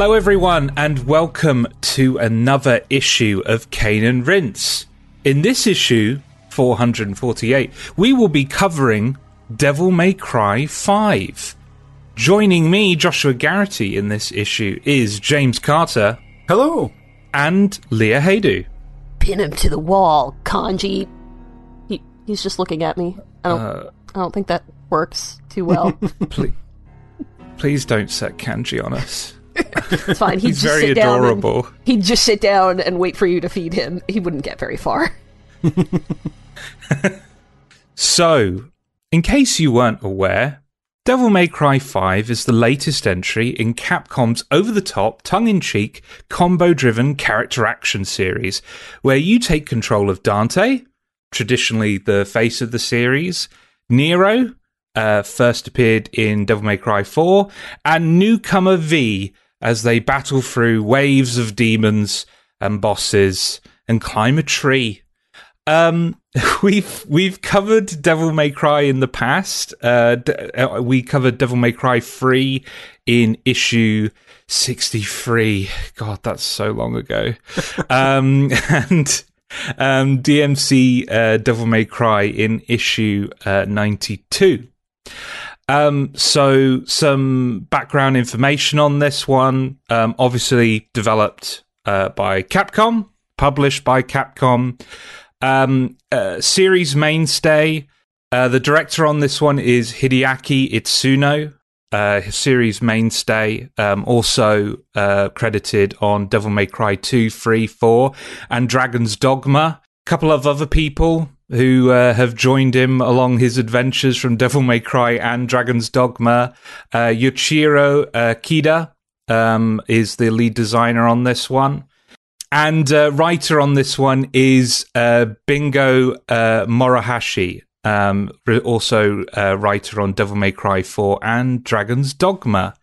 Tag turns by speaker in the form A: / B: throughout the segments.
A: Hello, everyone, and welcome to another issue of Cane and Rinse. In this issue, 448, we will be covering Devil May Cry 5. Joining me, Joshua Garrity, in this issue is James Carter.
B: Hello.
A: And Leah Haydu.
C: Pin him to the wall, Kanji. He, he's just looking at me. I don't, uh, I don't think that works too well.
A: please, please don't set kanji on us.
C: It's fine. He'd
A: He's
C: just
A: very
C: sit down
A: adorable.
C: and- he'd just sit down and wait for you to feed him. He wouldn't get very far.
A: So, in case you weren't aware, Devil May Cry 5 is the latest entry in Capcom's over the top, tongue in cheek, combo driven character action series, where you take control of Dante, traditionally the face of the series, Nero, uh, first appeared in Devil May Cry 4, and newcomer V as they battle through waves of demons and bosses and climb a tree. Um, we've we've covered Devil May Cry in the past. Uh, d- uh, we covered Devil May Cry three in issue sixty three. God, that's so long ago. um, and um, DMC uh, Devil May Cry in issue uh, ninety two. Um, so some background information on this one. Um, obviously developed uh, by Capcom, published by Capcom. Um, uh, series mainstay. Uh, the director on this one is Hideaki Itsuno. Uh, series mainstay, um, also uh, credited on Devil May Cry 2, 3, 4, and Dragon's Dogma. A couple of other people who uh, have joined him along his adventures from Devil May Cry and Dragon's Dogma. Uh, Yoichiro uh, Kida um, is the lead designer on this one. And uh, writer on this one is uh, Bingo uh, Morohashi, um, also uh, writer on Devil May Cry 4 and Dragon's Dogma.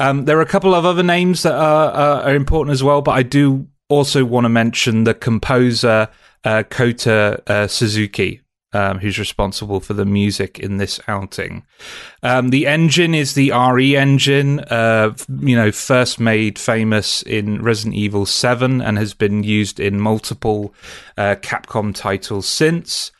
A: Um, there are a couple of other names that are, are, are important as well, but I do also want to mention the composer uh, Kota uh, Suzuki. Um, who's responsible for the music in this outing? Um, the engine is the RE engine, uh, you know, first made famous in Resident Evil 7 and has been used in multiple uh, Capcom titles since.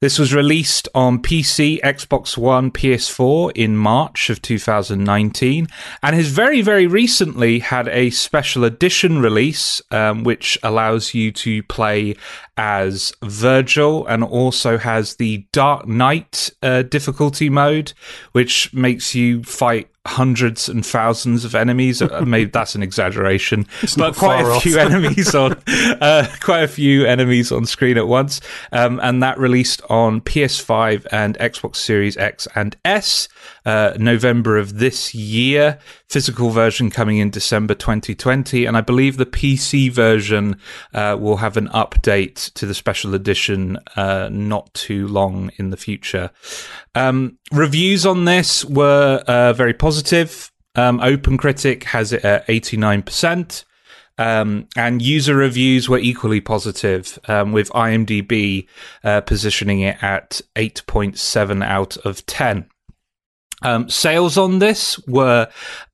A: This was released on PC, Xbox One, PS4 in March of 2019, and has very, very recently had a special edition release, um, which allows you to play as Virgil and also has the Dark Knight uh, difficulty mode, which makes you fight hundreds and thousands of enemies. Uh, Maybe that's an exaggeration, but quite a
B: off.
A: few enemies on uh, quite a few enemies on screen at once. Um, and that released on PS5 and Xbox Series X and S uh, November of this year. Physical version coming in December 2020, and I believe the PC version uh, will have an update to the special edition uh, not too long in the future. Um, reviews on this were uh, very positive. Um, OpenCritic has it at 89%. Um, and user reviews were equally positive, um, with IMDb uh, positioning it at 8.7 out of 10. Um, sales on this were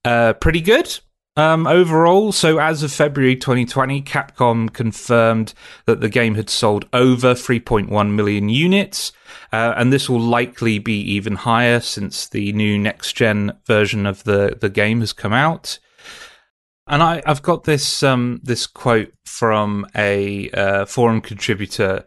A: uh, pretty good um, overall. So, as of February 2020, Capcom confirmed that the game had sold over 3.1 million units. Uh, and this will likely be even higher since the new next gen version of the, the game has come out. And I, I've got this um, this quote from a uh, forum contributor.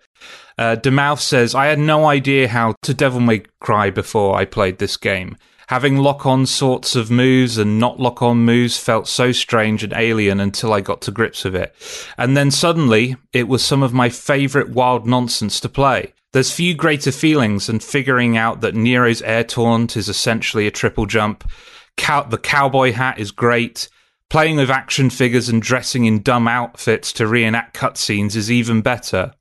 A: Uh, Demouth says, "I had no idea how to Devil May Cry before I played this game. Having lock-on sorts of moves and not lock-on moves felt so strange and alien until I got to grips with it. And then suddenly, it was some of my favorite wild nonsense to play." There's few greater feelings than figuring out that Nero's air taunt is essentially a triple jump. Cow- the cowboy hat is great. Playing with action figures and dressing in dumb outfits to reenact cutscenes is even better.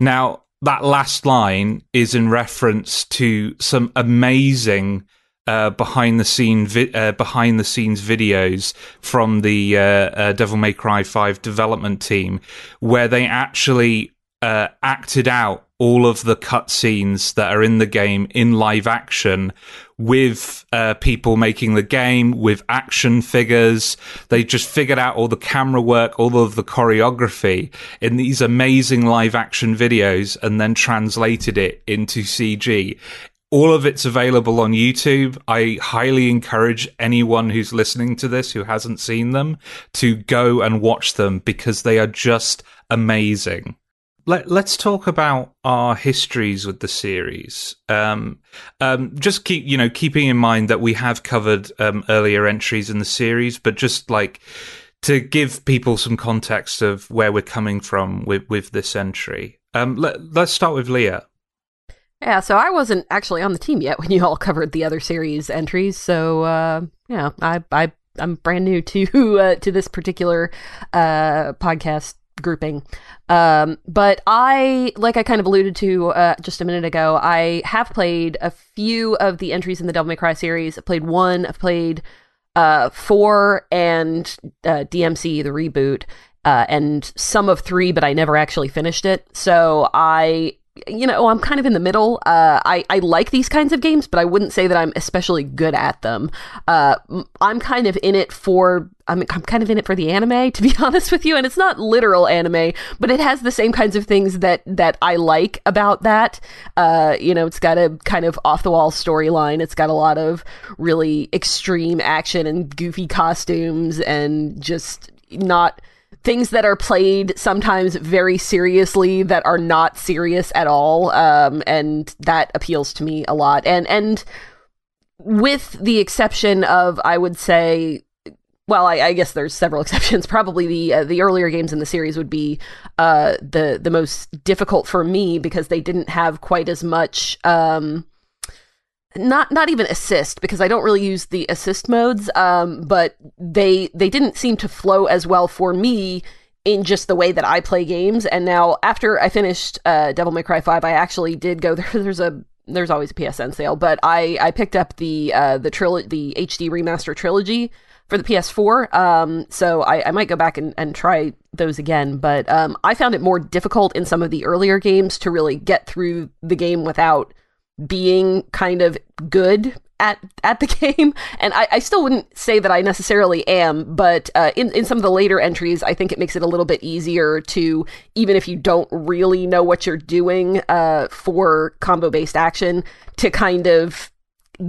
A: Now, that last line is in reference to some amazing uh, behind the scene vi- uh, behind the scenes videos from the uh, uh, Devil May Cry 5 development team where they actually uh, acted out all of the cutscenes that are in the game in live action with uh, people making the game with action figures. They just figured out all the camera work, all of the choreography in these amazing live action videos and then translated it into CG. All of it's available on YouTube. I highly encourage anyone who's listening to this who hasn't seen them to go and watch them because they are just amazing let, us talk about our histories with the series. Um, um, just keep, you know, keeping in mind that we have covered um, earlier entries in the series, but just like to give people some context of where we're coming from with, with this entry. Um, let, let's start with Leah.
C: Yeah, so I wasn't actually on the team yet when you all covered the other series entries. So uh, yeah, I, I I'm brand new to uh, to this particular uh, podcast grouping. Um, but I, like I kind of alluded to uh, just a minute ago, I have played a few of the entries in the Devil May Cry series. I played one, I've played uh, four, and uh, DMC, the reboot, uh, and some of three, but I never actually finished it. So I you know, I'm kind of in the middle. Uh, I, I like these kinds of games, but I wouldn't say that I'm especially good at them. Uh, I'm kind of in it for, I'm, I'm kind of in it for the anime, to be honest with you. And it's not literal anime, but it has the same kinds of things that, that I like about that. Uh, you know, it's got a kind of off the wall storyline. It's got a lot of really extreme action and goofy costumes and just not things that are played sometimes very seriously that are not serious at all um, and that appeals to me a lot and and with the exception of i would say well, I, I, guess there's several exceptions. Probably the uh, the earlier games in the series would be uh, the the most difficult for me because they didn't have quite as much um, not not even assist because I don't really use the assist modes. Um, but they they didn't seem to flow as well for me in just the way that I play games. And now after I finished uh, Devil May Cry Five, I actually did go there. There's a there's always a PSN sale, but I I picked up the uh, the trilogy the HD remaster trilogy for the PS4. Um, so I, I might go back and, and try those again. But um, I found it more difficult in some of the earlier games to really get through the game without being kind of good at at the game. And I, I still wouldn't say that I necessarily am but uh, in, in some of the later entries I think it makes it a little bit easier to even if you don't really know what you're doing uh, for combo based action to kind of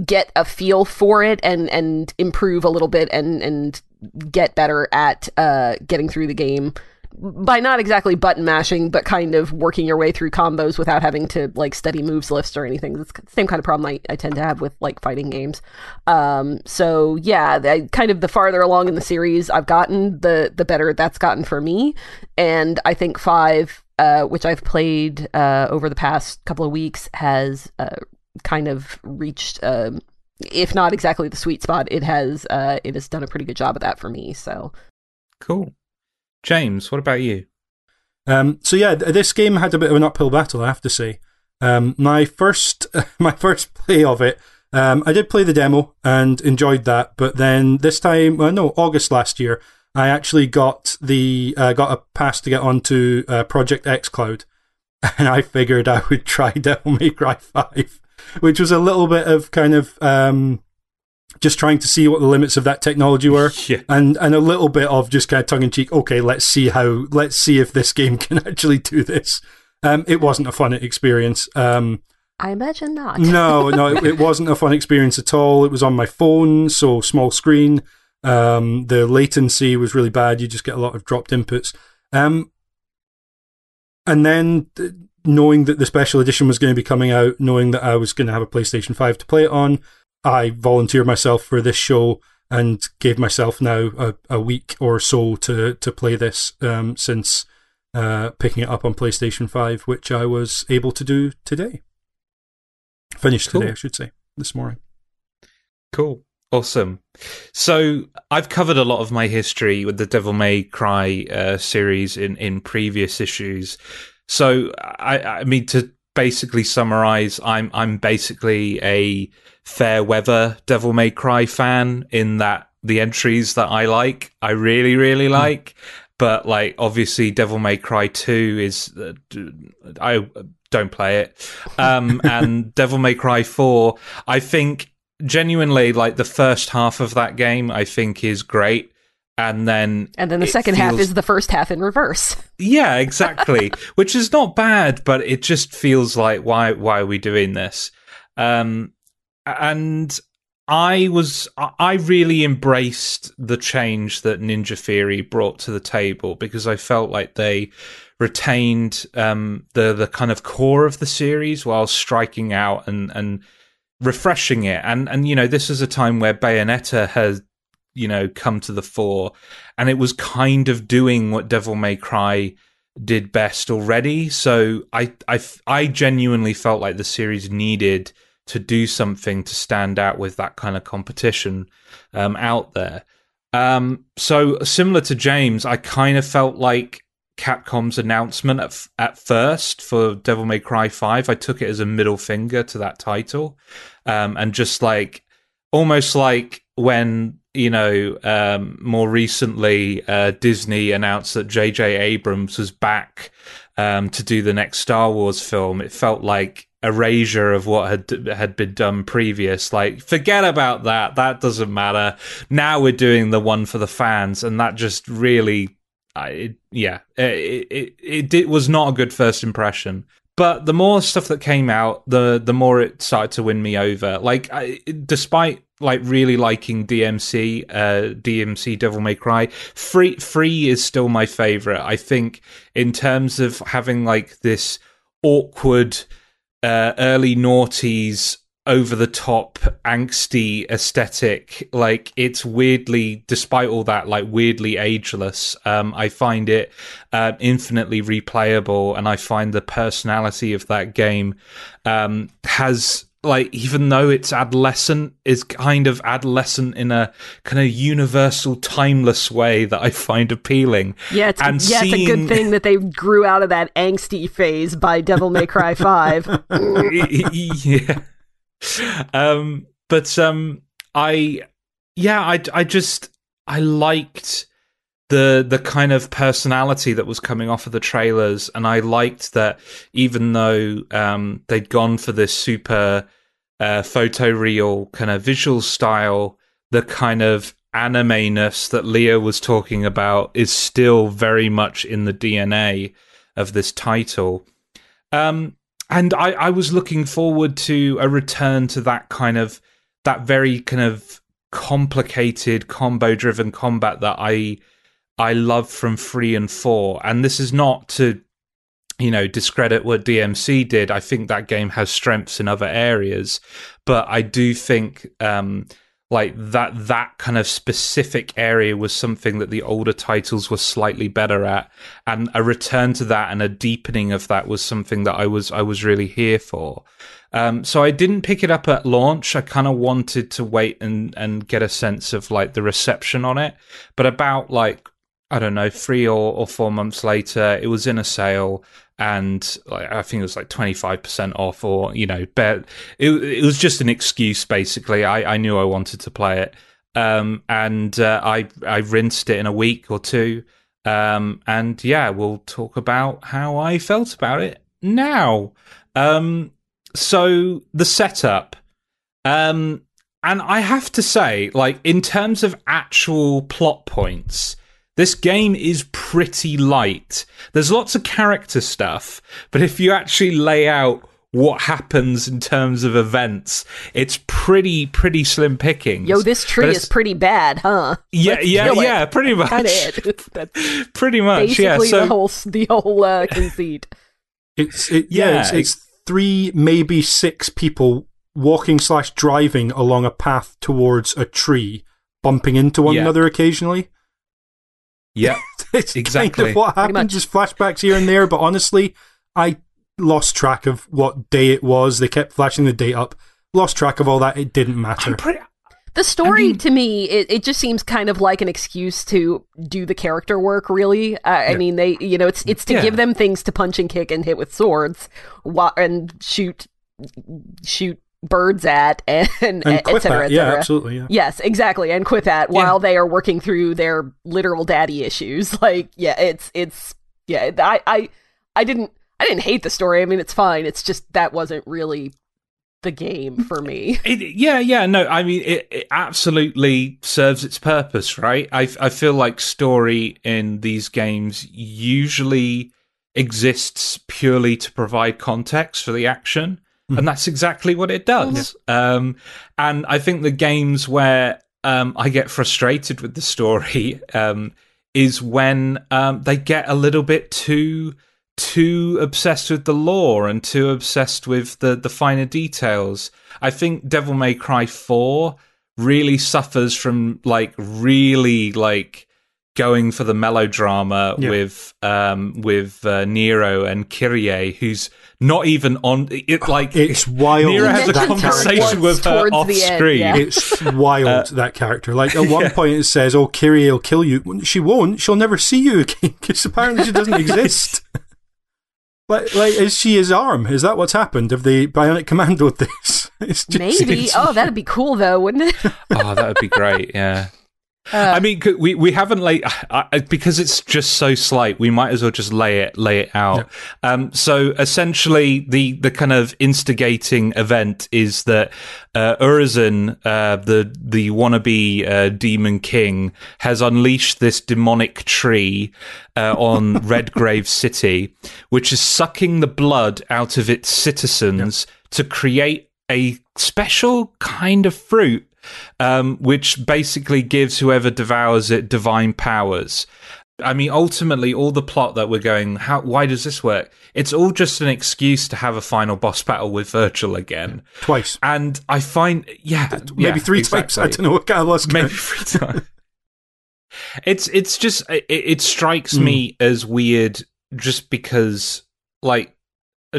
C: get a feel for it and and improve a little bit and and get better at uh, getting through the game by not exactly button mashing, but kind of working your way through combos without having to like study moves lists or anything. It's the same kind of problem I, I tend to have with like fighting games. Um, so yeah, I, kind of the farther along in the series I've gotten, the the better that's gotten for me. And I think five, uh, which I've played uh, over the past couple of weeks, has uh, kind of reached. Um, if not exactly the sweet spot, it has uh, it has done a pretty good job of that for me. So
A: cool. James, what about you?
B: Um, so yeah, this game had a bit of an uphill battle, I have to say. Um, my first, my first play of it, um, I did play the demo and enjoyed that, but then this time, well, no, August last year, I actually got the uh, got a pass to get onto uh, Project xCloud, and I figured I would try Devil May Cry Five, which was a little bit of kind of um, just trying to see what the limits of that technology were,
A: yeah.
B: and and a little bit of just kind of tongue in cheek. Okay, let's see how let's see if this game can actually do this. Um, it wasn't a fun experience. Um,
C: I imagine not.
B: no, no, it, it, wasn't a fun experience at all. It was on my phone, so small screen. Um, the latency was really bad. You just get a lot of dropped inputs. Um, and then knowing that the special edition was going to be coming out, knowing that I was going to have a PlayStation 5 to play it on, I volunteered myself for this show and gave myself now a, a week or so to to play this um, since uh, picking it up on PlayStation Five, which I was able to do today. Finished cool. today, I should say, this morning.
A: Cool. Awesome. So I've covered a lot of my history with the Devil May Cry uh, series in, in previous issues. So I, I mean to basically summarize, I'm I'm basically a fair weather Devil May Cry fan in that the entries that I like, I really, really hmm. like. But like obviously Devil May Cry 2 is uh, I don't play it. Um and Devil May Cry 4 I think genuinely like the first half of that game I think is great and then
C: and then the second half is the first half in reverse.
A: yeah, exactly. Which is not bad, but it just feels like why why are we doing this? Um and I was I I really embraced the change that Ninja Theory brought to the table because I felt like they retained um the the kind of core of the series while striking out and and refreshing it and and you know this is a time where Bayonetta has you know come to the fore and it was kind of doing what Devil May Cry did best already. So I, I, I genuinely felt like the series needed to do something to stand out with that kind of competition um, out there. Um, so similar to James, I kind of felt like Capcom's announcement at, at first for Devil May Cry 5, I took it as a middle finger to that title. Um, and just like, almost like when you know um, more recently uh, Disney announced that J.J. Abrams was back um, to do the next Star Wars film. It felt like erasure of what had had been done previous. Like forget about that. That doesn't matter. Now we're doing the one for the fans, and that just really, I yeah, it, it it it was not a good first impression but the more stuff that came out the the more it started to win me over like I, despite like really liking DMC uh DMC Devil May Cry. Free free is still my favorite. I think in terms of having like this awkward uh early noughties over the top angsty aesthetic like it's weirdly despite all that like weirdly ageless. Um i find it uh, infinitely replayable and i find the personality of that game um has like even though it's adolescent is kind of adolescent in a kind of universal timeless way that i find appealing
C: Yeah, it's
A: And
C: yeah, it's a good thing that they grew out of that angsty phase by Devil May Cry Five.
A: yeah. Um, but um, I, yeah, I, I just, I liked the the kind of personality that was coming off of the trailers, and I liked that even though um they'd gone for this super uh, photoreal kind of visual style, the kind of anime-ness that Leah was talking about is still very much in the DNA of this title. Um, and I, I was looking forward to a return to that kind of that very kind of complicated combo driven combat that I I love from three and four. And this is not to you know discredit what DMC did. I think that game has strengths in other areas, but I do think um like that that kind of specific area was something that the older titles were slightly better at and a return to that and a deepening of that was something that I was I was really here for. Um, so I didn't pick it up at launch. I kind of wanted to wait and and get a sense of like the reception on it. But about like I don't know three or, or four months later, it was in a sale and like, I think it was like twenty five percent off, or you know, bet it, it was just an excuse basically. I, I knew I wanted to play it, um, and uh, I I rinsed it in a week or two, um, and yeah, we'll talk about how I felt about it now. Um, so the setup, um, and I have to say, like in terms of actual plot points. This game is pretty light. There's lots of character stuff, but if you actually lay out what happens in terms of events, it's pretty pretty slim pickings.
C: Yo, this tree is pretty bad, huh?
A: yeah,
C: Let's
A: yeah,
C: kill it.
A: yeah, pretty much.
C: Kinda it. That's
A: pretty much,
C: basically
A: yeah. So
C: the whole the whole uh, conceit.
B: It's it, yeah,
A: Yeah,
B: it's, it's three, maybe six people walking slash driving along a path towards a tree, bumping into one
A: Yeah.
B: another occasionally.
A: Yeah,
B: It's
A: Exactly.
B: kind of what happened.
C: much.
B: Just flashbacks here and there, but honestly, I lost track of what day it was. They kept flashing the date up. Lost track of all that. It didn't matter.
A: Pretty.
C: The story
A: mean-
C: to me, it, it just seems kind of like an excuse to do the character work. Really, uh, I
B: Yeah.
C: mean, they you know, it's it's to
A: Yeah.
C: give them things to punch and kick and hit with swords, wa- and shoot shoot birds at and,
B: And
C: et cetera, et
B: yeah, absolutely, yeah.
C: Yes, exactly, and quip at while they are working through their literal daddy issues. Like, yeah, it's it's yeah. I I I didn't I didn't hate the story. I mean, it's fine. It's just that wasn't really the game for me.
A: It, yeah, yeah, no, I mean, it, it absolutely serves its purpose, right? I, I feel like story in these games usually exists purely to provide context for the action, and that's exactly what it does. Um, and I think the games where um, I get frustrated with the story um, is when um, they get a little bit too too obsessed with the lore and too obsessed with the the finer details. I think Devil May Cry 4 really suffers from like really like going for the melodrama
B: Yeah.
A: with um with uh, Nero and Kyrie who's not even on it like
B: It's wild.
A: Nero has a conversation with her off
C: the end,
A: screen.
C: yeah.
B: It's wild
A: Uh,
B: that character. Like at one point, it says, "Oh, Kyrie will kill you." She won't. She'll never see you again because apparently she doesn't exist. like, like is she his arm? Is that what's happened? Have they bionic commandoed this? It's just,
C: Maybe.
B: it's-
C: Oh, that'd be cool though, wouldn't it?
A: oh, that would be great. Yeah.
C: Uh,
A: I mean, we we haven't laid because it's just so slight. We might as well just lay it lay it out. Um, so essentially, the the kind of instigating event is that uh, Urizen, uh, the the wannabe uh, demon king, has unleashed this demonic tree uh, on Red Grave City, which is sucking the blood out of its citizens to create a special kind of fruit um, which basically gives whoever devours it divine powers. I mean, ultimately, all the plot that we're going, how? Why does this work? It's all just an excuse to have a final boss battle with Virgil again.
B: twice,
A: And I find, yeah,
B: maybe
A: yeah,
B: three times. I don't know what kind of lost
A: maybe three times. It's it's just it, it strikes
B: Mm.
A: me as weird just because like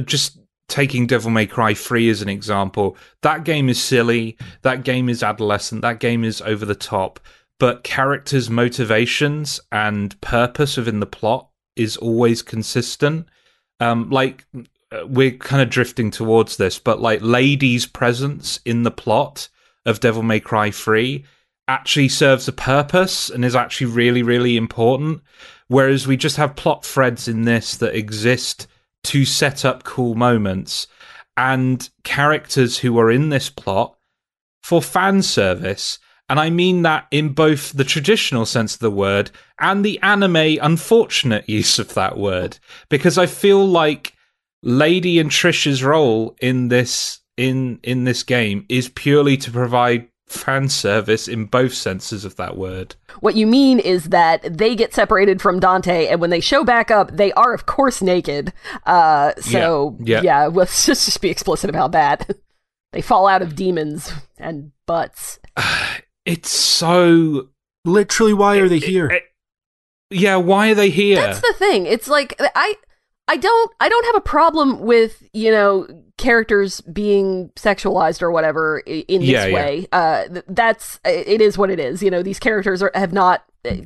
A: just taking Devil May Cry 3 as an example, that game is silly, that game is adolescent, that game is over the top, but characters' motivations and purpose within the plot is always consistent. Um, like uh, we're kind of drifting towards this, but like Lady's presence in the plot of Devil May Cry 3 actually serves a purpose and is actually really, really important. Whereas we just have plot threads in this that exist to set up cool moments and characters who are in this plot for fan service. And I mean that in both the traditional sense of the word and the anime unfortunate use of that word. Because I feel like Lady and Trish's role in this in in this game is purely to provide fan service in both senses of that word.
C: What you mean is that they get separated from Dante, and when they show back up, they are, of course, naked. Uh, so,
A: Yeah,
C: yeah,
A: yeah.
C: let's just, just be explicit about that. they fall out of demons and butts.
A: It's so
B: Literally, why are they here?
A: it- yeah, why are they here?
C: That's the thing. It's like I I don't I don't have a problem with, you know, characters being sexualized or whatever in this
A: Yeah, yeah.
C: way. Uh that's it is what it is. You know, these characters are, have not eh,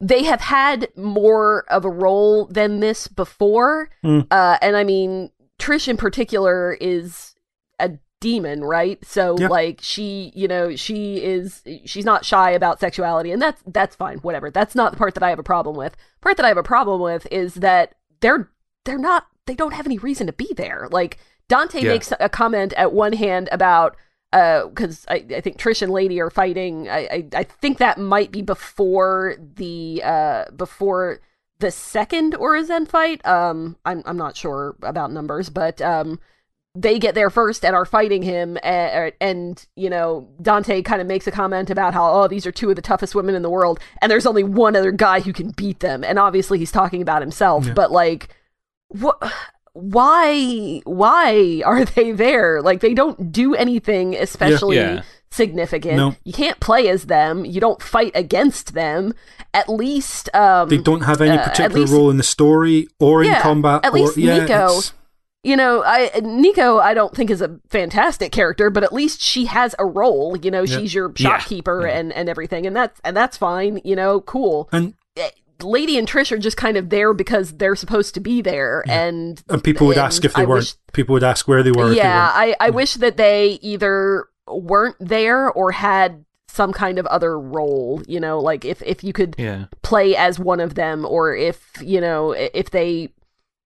C: they have had more of a role than this before.
B: Mm.
C: Uh and I mean Trish in particular is a demon, right? So
B: Yeah.
C: like she, you know, she is she's not shy about sexuality and that's that's fine, whatever. That's not the part that I have a problem with. part that I have a problem with is that they're they're not they don't have any reason to be there. Like Dante
A: Yeah.
C: makes a comment at one hand about uh because I, I think Trish and Lady are fighting. I, I I think that might be before the uh before the second Urizen fight. Um I'm I'm not sure about numbers, but um they get there first and are fighting him and, and you know dante kind of makes a comment about how oh these are two of the toughest women in the world and there's only one other guy who can beat them and obviously he's talking about himself
B: Yeah.
C: but like what why why are they there like they don't do anything especially
A: Yeah.
C: significant
B: No.
C: you can't play as them you don't fight against them at least um
B: They don't have any
C: uh,
B: particular
C: least-
B: role in the story or in
C: Yeah,
B: combat.
C: at
B: or,
C: least
B: yeah,
C: Nico- you know, I Nico I don't think is a fantastic character, but at least she has a role. You know,
B: Yeah.
C: she's your
A: Yeah.
C: shopkeeper and and everything, and that's and that's fine. You know, cool.
B: And eh,
C: Lady and Trish are just kind of there because they're supposed to be there,
B: Yeah.
C: and
B: And people would
C: and
B: ask if they
C: I
B: weren't.
C: wish-
B: people would ask where they were. they
C: yeah,
B: weren't.
C: I I wish that they either weren't there or had some kind of other role. You know, like if if you could
A: Yeah.
C: play as one of them, or if you know if they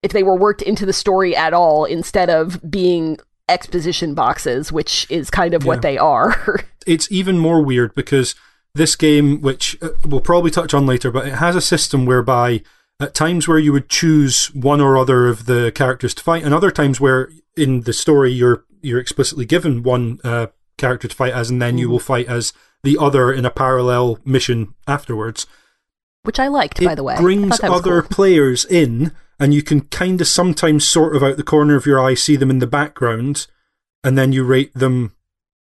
C: if they were worked into the story at all instead of being exposition boxes, which is kind of
B: Yeah.
C: what they are.
B: it's even more weird because this game, which uh, we'll probably touch on later, but it has a system whereby at times where you would choose one or other of the characters to fight, and other times where in the story you're you're explicitly given one uh, character to fight as, and then you will fight as the other in a parallel mission afterwards.
C: which I liked,
B: it
C: by the way.
B: Brings
C: thought that was
B: other
C: cool.
B: players in, and you can kind of sometimes sort of out the corner of your eye see them in the background, and then you rate them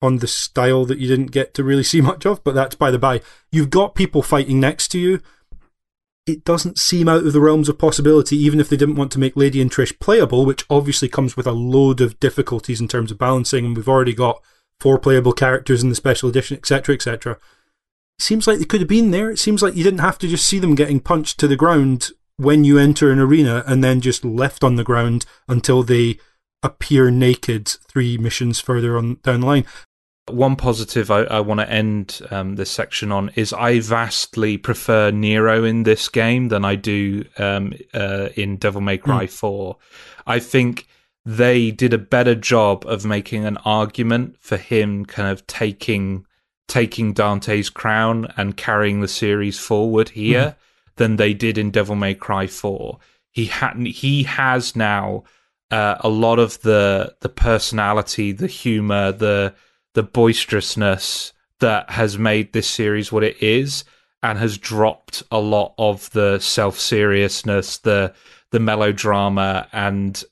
B: on the style that you didn't get to really see much of. But that's by the by. You've got people fighting next to you. It doesn't seem out of the realms of possibility, even if they didn't want to make Lady and Trish playable, which obviously comes with a load of difficulties in terms of balancing, and we've already got four playable characters in the special edition, etc., etc seems like they could have been there. It seems like you didn't have to just see them getting punched to the ground when you enter an arena and then just left on the ground until they appear naked three missions further on down the line.
A: One positive I, I want to end um, this section on is I vastly prefer Nero in this game than I do um, uh, in Devil May Cry 4. I think they did a better job of making an argument for him kind of taking taking Dante's crown and carrying the series forward here than they did in Devil May Cry 4. He had he has now uh, a lot of the the personality, the humor, the the boisterousness that has made this series what it is and has dropped a lot of the self-seriousness, the the melodrama and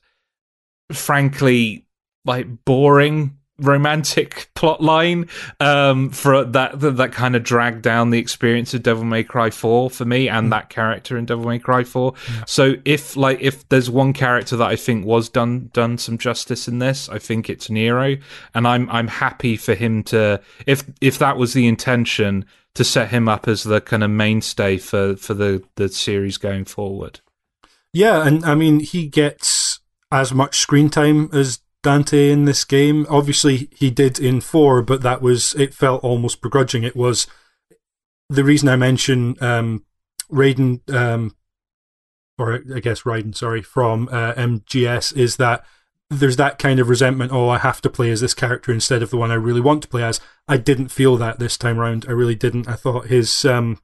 A: frankly like boring romantic plot line um for that that, that kind of dragged down the experience of Devil May Cry 4 for me and that character in Devil May Cry 4 so if like if there's one character that I think was done done some justice in this I think it's Nero. And I'm I'm happy for him to if if that was the intention to set him up as the kind of mainstay for for the the series going forward.
B: Yeah, and I mean he gets as much screen time as Dante in this game. Obviously, he did in four, but that was it felt almost begrudging. It was the reason I mention um, Raiden, um, or I guess Raiden, sorry, from uh, MGS is that there's that kind of resentment. Oh, I have to play as this character instead of the one I really want to play as. I didn't feel that this time around. I really didn't. I thought his um,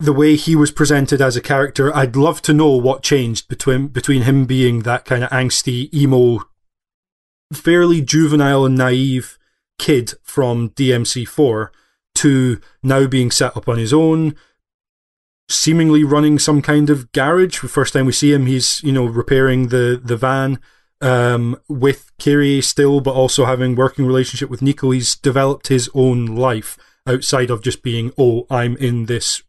B: the way he was presented as a character, I'd love to know what changed between between him being that kind of angsty, emo, fairly juvenile and naive kid from DMC4 to now being set up on his own, seemingly running some kind of garage. The first time we see him, he's you know repairing the the van um, with Kyrie still, but also having working relationship with Nico. He's developed his own life outside of just being oh I'm in this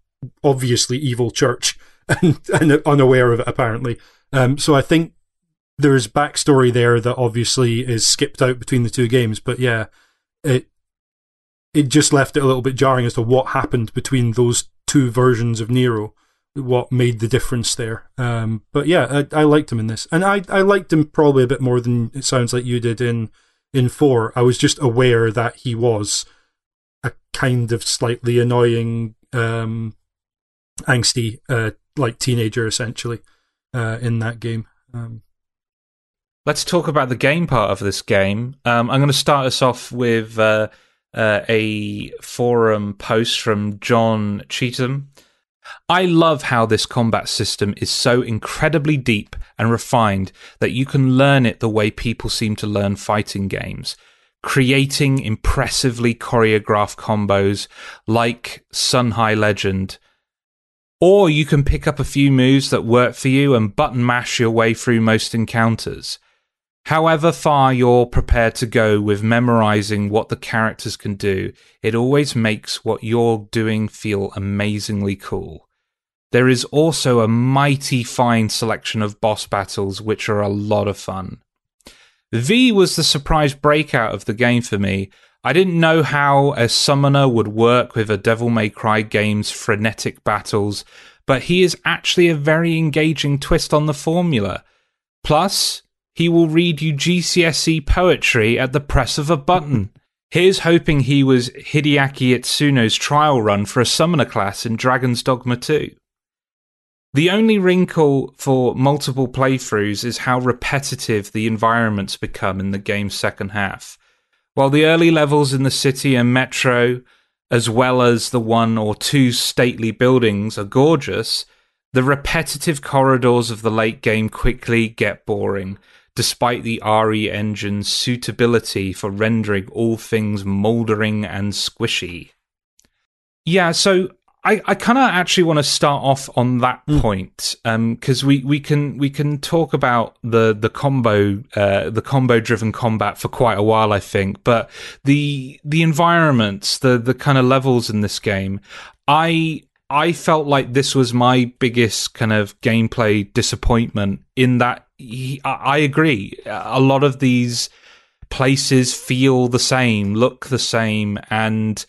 B: obviously evil church and, and unaware of it apparently. Um, so I think there's backstory there that obviously is skipped out between the two games, but yeah, it it just left it a little bit jarring as to what happened between those two versions of Nero, what made the difference there. Um, but yeah, I, I liked him in this, and I I liked him probably a bit more than it sounds like you did in in four. I was just aware that he was a kind of slightly annoying, um, angsty, uh, like teenager essentially, uh, in that game. Um,
A: Let's talk about the game part of this game. Um, I'm going to start us off with uh, uh, a forum post from John Cheatham. I love how this combat system is so incredibly deep and refined that you can learn it the way people seem to learn fighting games, creating impressively choreographed combos like Sun High Legend. Or you can pick up a few moves that work for you and button mash your way through most encounters. However far you're prepared to go with memorizing what the characters can do, it always makes what you're doing feel amazingly cool. There is also a mighty fine selection of boss battles which are a lot of fun. V was the surprise breakout of the game for me. I didn't know how a summoner would work with a Devil May Cry game's frenetic battles, but he is actually a very engaging twist on the formula. Plus, he will read you GCSE poetry at the press of a button. Here's hoping he was Hideaki Itsuno's trial run for a summoner class in Dragon's Dogma 2. The only wrinkle for multiple playthroughs is how repetitive the environments become in the game's second half. While the early levels in the city and metro, as well as the one or two stately buildings, are gorgeous, the repetitive corridors of the late game quickly get boring, despite the RE engine's suitability for rendering all things mouldering and squishy. Yeah, so I, I kind of actually want to start off on that mm. point because um, we, we can we can talk about the the combo uh, the combo driven combat for quite a while I think, but the the environments the the kind of levels in this game, I I felt like this was my biggest kind of gameplay disappointment in that he, I, I agree a lot of these places feel the same, look the same, and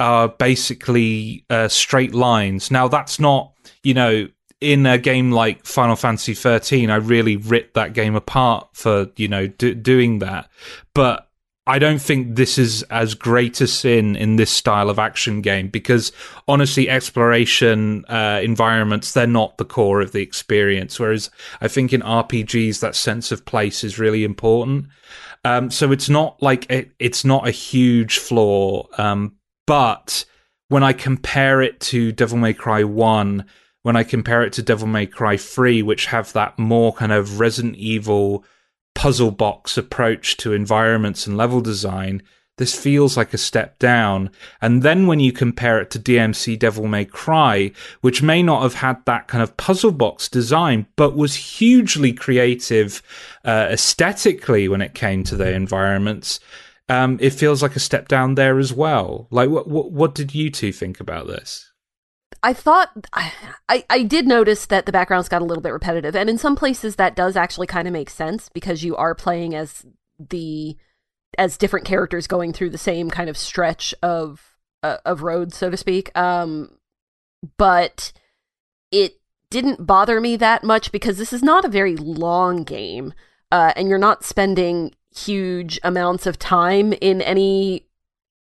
A: are basically uh, straight lines. Now, that's not, you know, in a game like Final Fantasy 13, I really ripped that game apart for, you know, do- doing that. But I don't think this is as great a sin in this style of action game because honestly, exploration uh, environments, they're not the core of the experience. Whereas I think in RPGs, that sense of place is really important. Um, so it's not like it, it's not a huge flaw, um, but when I compare it to Devil May Cry 1, when I compare it to Devil May Cry 3, which have that more kind of Resident Evil puzzle box approach to environments and level design, this feels like a step down. And then when you compare it to DMC Devil May Cry, which may not have had that kind of puzzle box design, but was hugely creative uh, aesthetically when it came to their environments, um, it feels like a step down there as well. Like, what, what, what did you two think about this?
C: I thought I, I did notice that the backgrounds got a little bit repetitive, and in some places that does actually kind of make sense because you are playing as the as different characters going through the same kind of stretch of uh, of road, so to speak. Um, but it didn't bother me that much because this is not a very long game, uh, and you're not spending huge amounts of time in any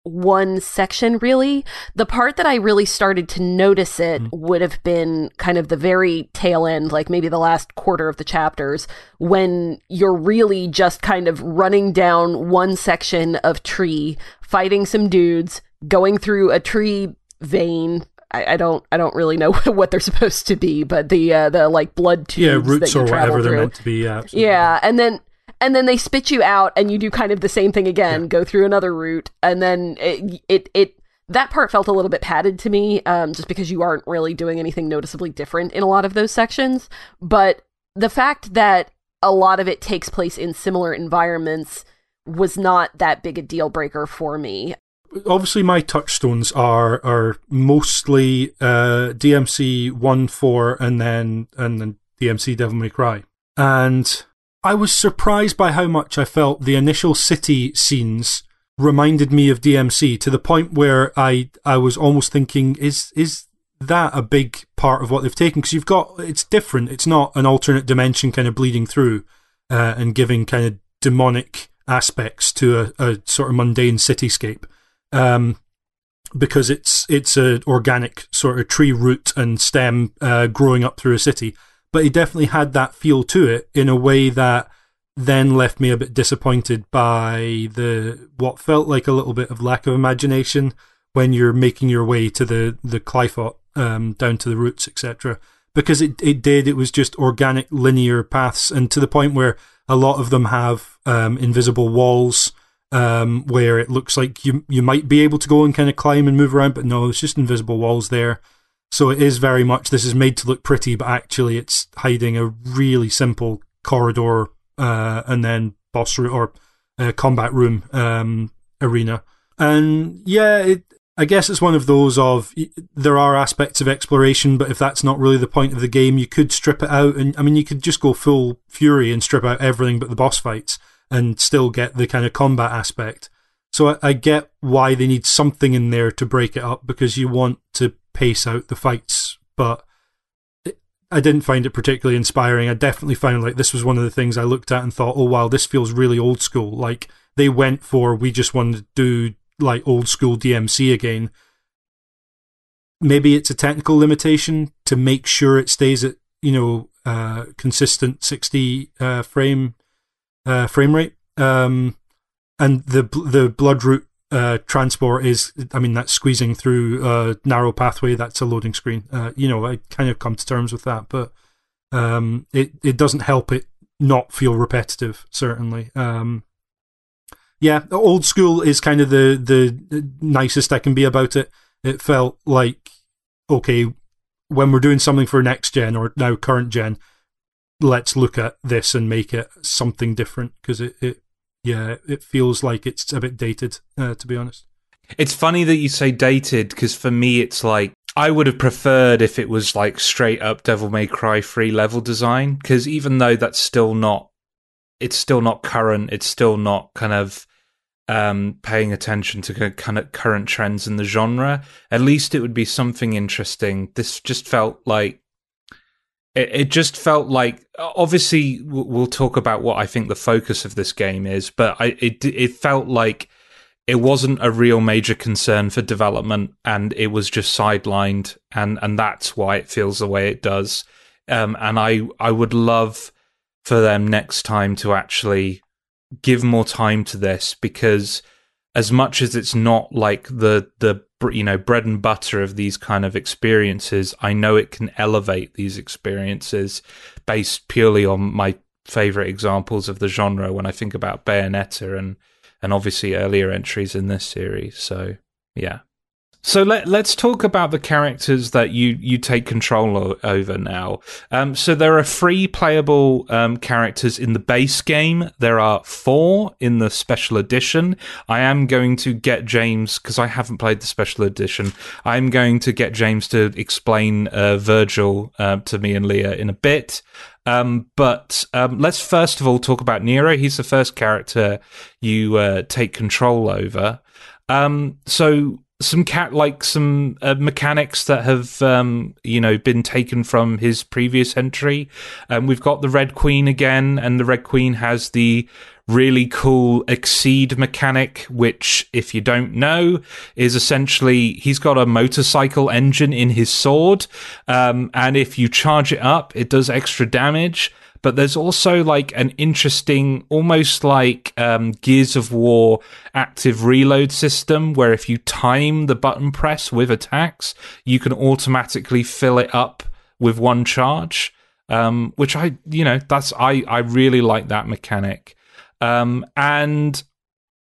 C: one section really the part that i really started to notice it mm. would have been kind of the very tail end like maybe the last quarter of the chapters when you're really just kind of running down one section of tree fighting some dudes going through a tree vein I, I, don't I don't really know what they're supposed to be, but the uh, the like blood tubes
B: yeah roots
C: or
B: whatever
C: through.
B: they're meant to be yeah
C: yeah and then and then they spit you out and you do kind of the same thing again, yeah. go through another route, and then it, it, it that part felt a little bit padded to me, um, just because you aren't really doing anything noticeably different in a lot of those sections. But the fact that a lot of it takes place in similar environments was not that big a deal breaker for me.
B: Obviously, my touchstones are are mostly uh, DMC one four and then and then DMC Devil May Cry, and I was surprised by how much I felt the initial city scenes reminded me of DMC to the point where I I was almost thinking is is that a big part of what they've taken? Because you've got it's different. It's not an alternate dimension kind of bleeding through uh, and giving kind of demonic aspects to a, a sort of mundane cityscape. Um, because it's it's an organic sort of tree root and stem uh, growing up through a city but it definitely had that feel to it in a way that then left me a bit disappointed by the what felt like a little bit of lack of imagination when you're making your way to the the Qliphoth, um, down to the roots, etc. Because it it did it was just organic linear paths, and to the point where a lot of them have um, invisible walls. Um, where it looks like you you might be able to go and kind of climb and move around, but no, it's just invisible walls there. So it is very much this is made to look pretty, but actually it's hiding a really simple corridor uh, and then boss room or uh, combat room um, arena. And yeah, it, I guess it's one of those of there are aspects of exploration, but if that's not really the point of the game, you could strip it out. And I mean, you could just go full fury and strip out everything but the boss fights, and still get the kind of combat aspect. So I, I get why they need something in there to break it up because you want to pace out the fights, but I didn't find it particularly inspiring. I definitely found like this was one of the things I looked at and thought, oh wow, this feels really old school. Like they went for we just wanted to do like old school DMC again. Maybe it's a technical limitation to make sure it stays at you know uh, consistent sixty uh, frame uh, frame rate. Um, and the the bloodroot uh, transport is, I mean, that's squeezing through a narrow pathway. That's a loading screen. Uh, you know, I kind of come to terms with that, but um, it it doesn't help it not feel repetitive. Certainly, um, yeah, old school is kind of the the nicest I can be about it. It felt like okay when we're doing something for next gen or now current gen. Let's look at this and make it something different because it, it yeah, it feels like it's a bit dated, uh, to be honest.
A: It's funny that you say dated because for me, it's like I would have preferred if it was like straight up Devil May Cry free level design because even though that's still not, it's still not current. It's still not kind of um, paying attention to kind of current trends in the genre. At least it would be something interesting. This just felt like it, it just felt like obviously we'll talk about what I think the focus of this game is, but I it it felt like it wasn't a real major concern for development and it was just sidelined and and that's why it feels the way it does. Um, and i i would love for them next time to actually give more time to this because as much as it's not like the the you know bread and butter of these kind of experiences i know it can elevate these experiences based purely on my favorite examples of the genre when i think about bayonetta and and obviously earlier entries in this series. So yeah so let let's talk about the characters that you you take control o- over now. Um, so there are three playable um, characters in the base game. There are four in the special edition. I am going to get James because I haven't played the special edition. I'm going to get James to explain uh, Virgil uh, to me and Leah in a bit. Um, but um, let's first of all talk about Nero. He's the first character you uh, take control over. Um, so some cat like some uh, mechanics that have um, you know been taken from his previous entry. Um, we've got the Red Queen again, and the Red Queen has the really cool exceed mechanic, which, if you don't know, is essentially he's got a motorcycle engine in his sword, um, and if you charge it up, it does extra damage but there's also like an interesting, almost like um, Gears of War active reload system where if you time the button press with attacks, you can automatically fill it up with one charge. Um, which I, you know, that's I I really like that mechanic. Um, and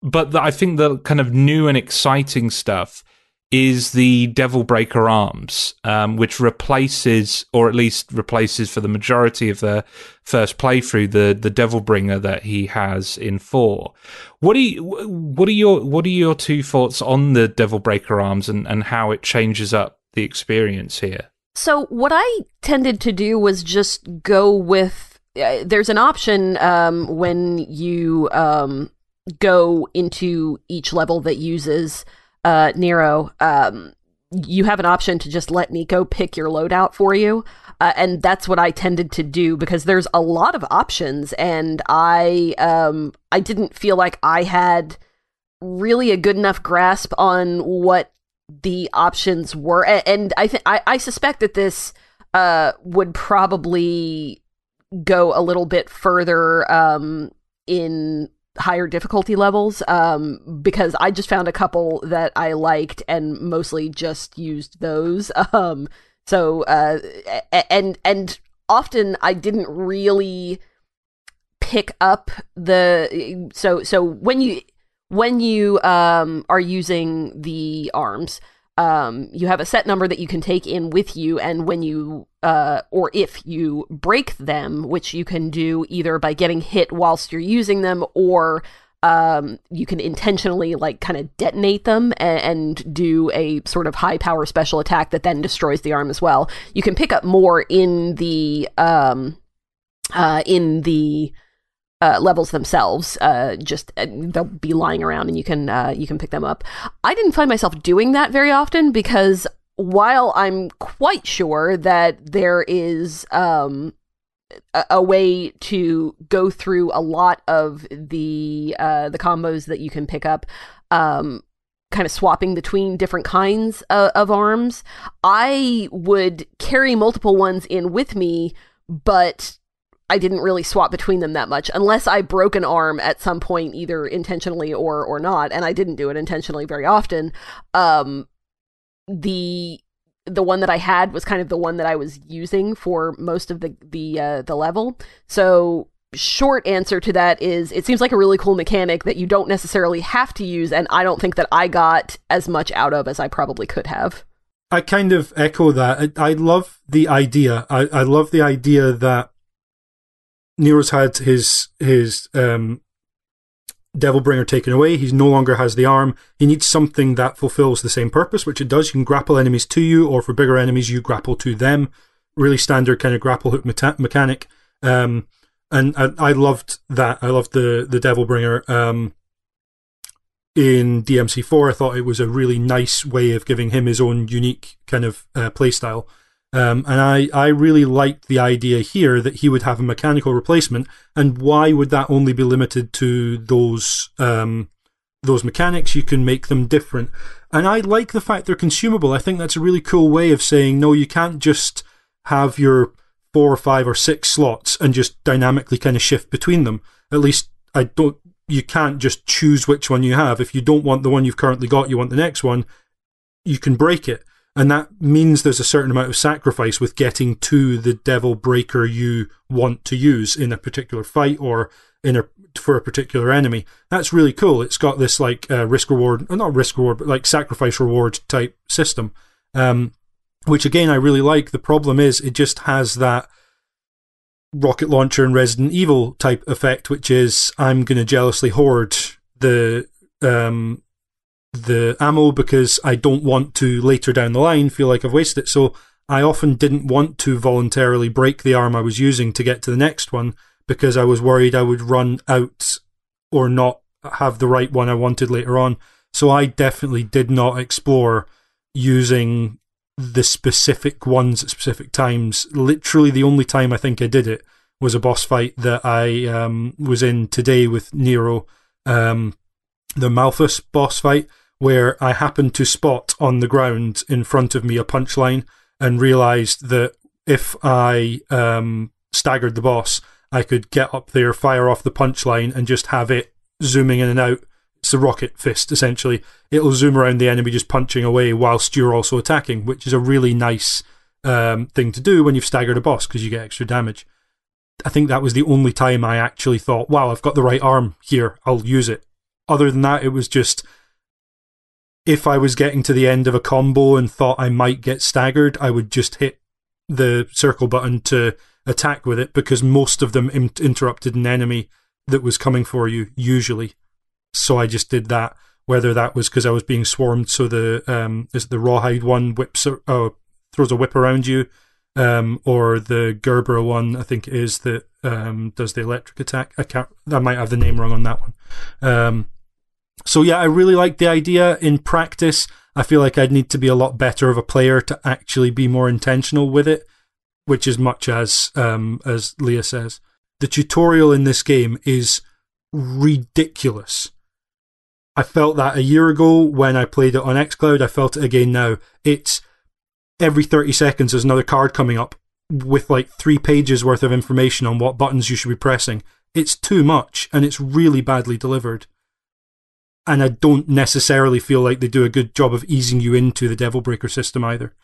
A: but the, I think the kind of new and exciting stuff is the Devil Breaker Arms, um, which replaces, or at least replaces for the majority of the first playthrough, the the Devil Bringer that he has in four. What do you, what are your what are your two thoughts on the Devil Breaker Arms and, and how it changes up the experience here?
C: So what I tended to do was just go with. Uh, there's an option um, when you um, go into each level that uses uh, Nero, um, you have an option to just let Nico pick your loadout for you. Uh, and that's what I tended to do because there's a lot of options, and I um, I didn't feel like I had really a good enough grasp on what the options were, and I think I suspect that this uh, would probably go a little bit further um, in higher difficulty levels um, because I just found a couple that I liked and mostly just used those. Um, so uh, and and often I didn't really pick up the so so when you when you um, are using the arms um, you have a set number that you can take in with you, and when you uh, or if you break them, which you can do either by getting hit whilst you're using them, or um, you can intentionally like kind of detonate them and, and, do a sort of high power special attack that then destroys the arm as well. You can pick up more in the um, uh, in the uh, levels themselves. Uh, just uh, they'll be lying around and you can uh, you can pick them up. I didn't find myself doing that very often because while I'm quite sure that there is um, a, a, way to go through a lot of the uh, the combos that you can pick up. Um, kind of swapping between different kinds of, of arms. I would carry multiple ones in with me, but I didn't really swap between them that much unless I broke an arm at some point, either intentionally or or not, and I didn't do it intentionally very often. Um, the the one that I had was kind of the one that I was using for most of the the uh, the level. So short answer to that is it seems like a really cool mechanic that you don't necessarily have to use, and I don't think that I got as much out of as I probably could have.
B: I kind of echo that. I, I love the idea. I, I love the idea that Nero's had his his um, Devil Bringer taken away. He no longer has the arm. He needs something that fulfills the same purpose, which it does. You can grapple enemies to you, or for bigger enemies, you grapple to them. Really standard kind of grapple hook meta- mechanic. Um, and I, I, loved that. I loved the the Devil Bringer. Um, in DMC4, I thought it was a really nice way of giving him his own unique kind of uh, playstyle. Um, and I, I really liked the idea here that he would have a mechanical replacement. And why would that only be limited to those um, those mechanics? You can make them different. And I like the fact they're consumable. I think that's a really cool way of saying no. You can't just have your four or five or six slots and just dynamically kind of shift between them. At least I don't. You can't just choose which one you have. If you don't want the one you've currently got, you want the next one. You can break it. And that means there's a certain amount of sacrifice with getting to the devil breaker you want to use in a particular fight or in a for a particular enemy. That's really cool. It's got this like uh, risk reward, not risk reward, but like sacrifice reward type system, um, which again I really like. The problem is it just has that rocket launcher and Resident Evil type effect, which is I'm going to jealously hoard the um, the ammo because I don't want to later down the line feel like I've wasted it. So I often didn't want to voluntarily break the arm I was using to get to the next one because I was worried I would run out or not have the right one I wanted later on. So I definitely did not explore using the specific ones at specific times. Literally, the only time I think I did it was a boss fight that I um, was in today with Nero, um, the Malthus boss fight where I happened to spot on the ground in front of me a punchline and realized that if I um, staggered the boss, I could get up there, fire off the punchline, and just have it zooming in and out. It's a rocket fist, essentially. It'll zoom around the enemy just punching away whilst you're also attacking, which is a really nice um, thing to do when you've staggered a boss because you get extra damage. I think that was the only time I actually thought, wow, I've got the right arm here, I'll use it. Other than that, it was just if I was getting to the end of a combo and thought I might get staggered, I would just hit the circle button to attack with it because most of them in- interrupted an enemy that was coming for you, usually. So I just did that. Whether that was because I was being swarmed, so the um, is the rawhide one whips uh, throws a whip around you, um, or the Gerber one, I think is that um, does the electric attack. I can't. I might have the name wrong on that one. Um, so yeah, I really like the idea. In practice, I feel like I'd need to be a lot better of a player to actually be more intentional with it, which is much as um, as Leah says. The tutorial in this game is ridiculous. I felt that a year ago when I played it on xCloud. I felt it again now. It's every 30 seconds there's another card coming up with like three pages worth of information on what buttons you should be pressing. It's too much and it's really badly delivered and I don't necessarily feel like they do a good job of easing you into the Devil Breaker system either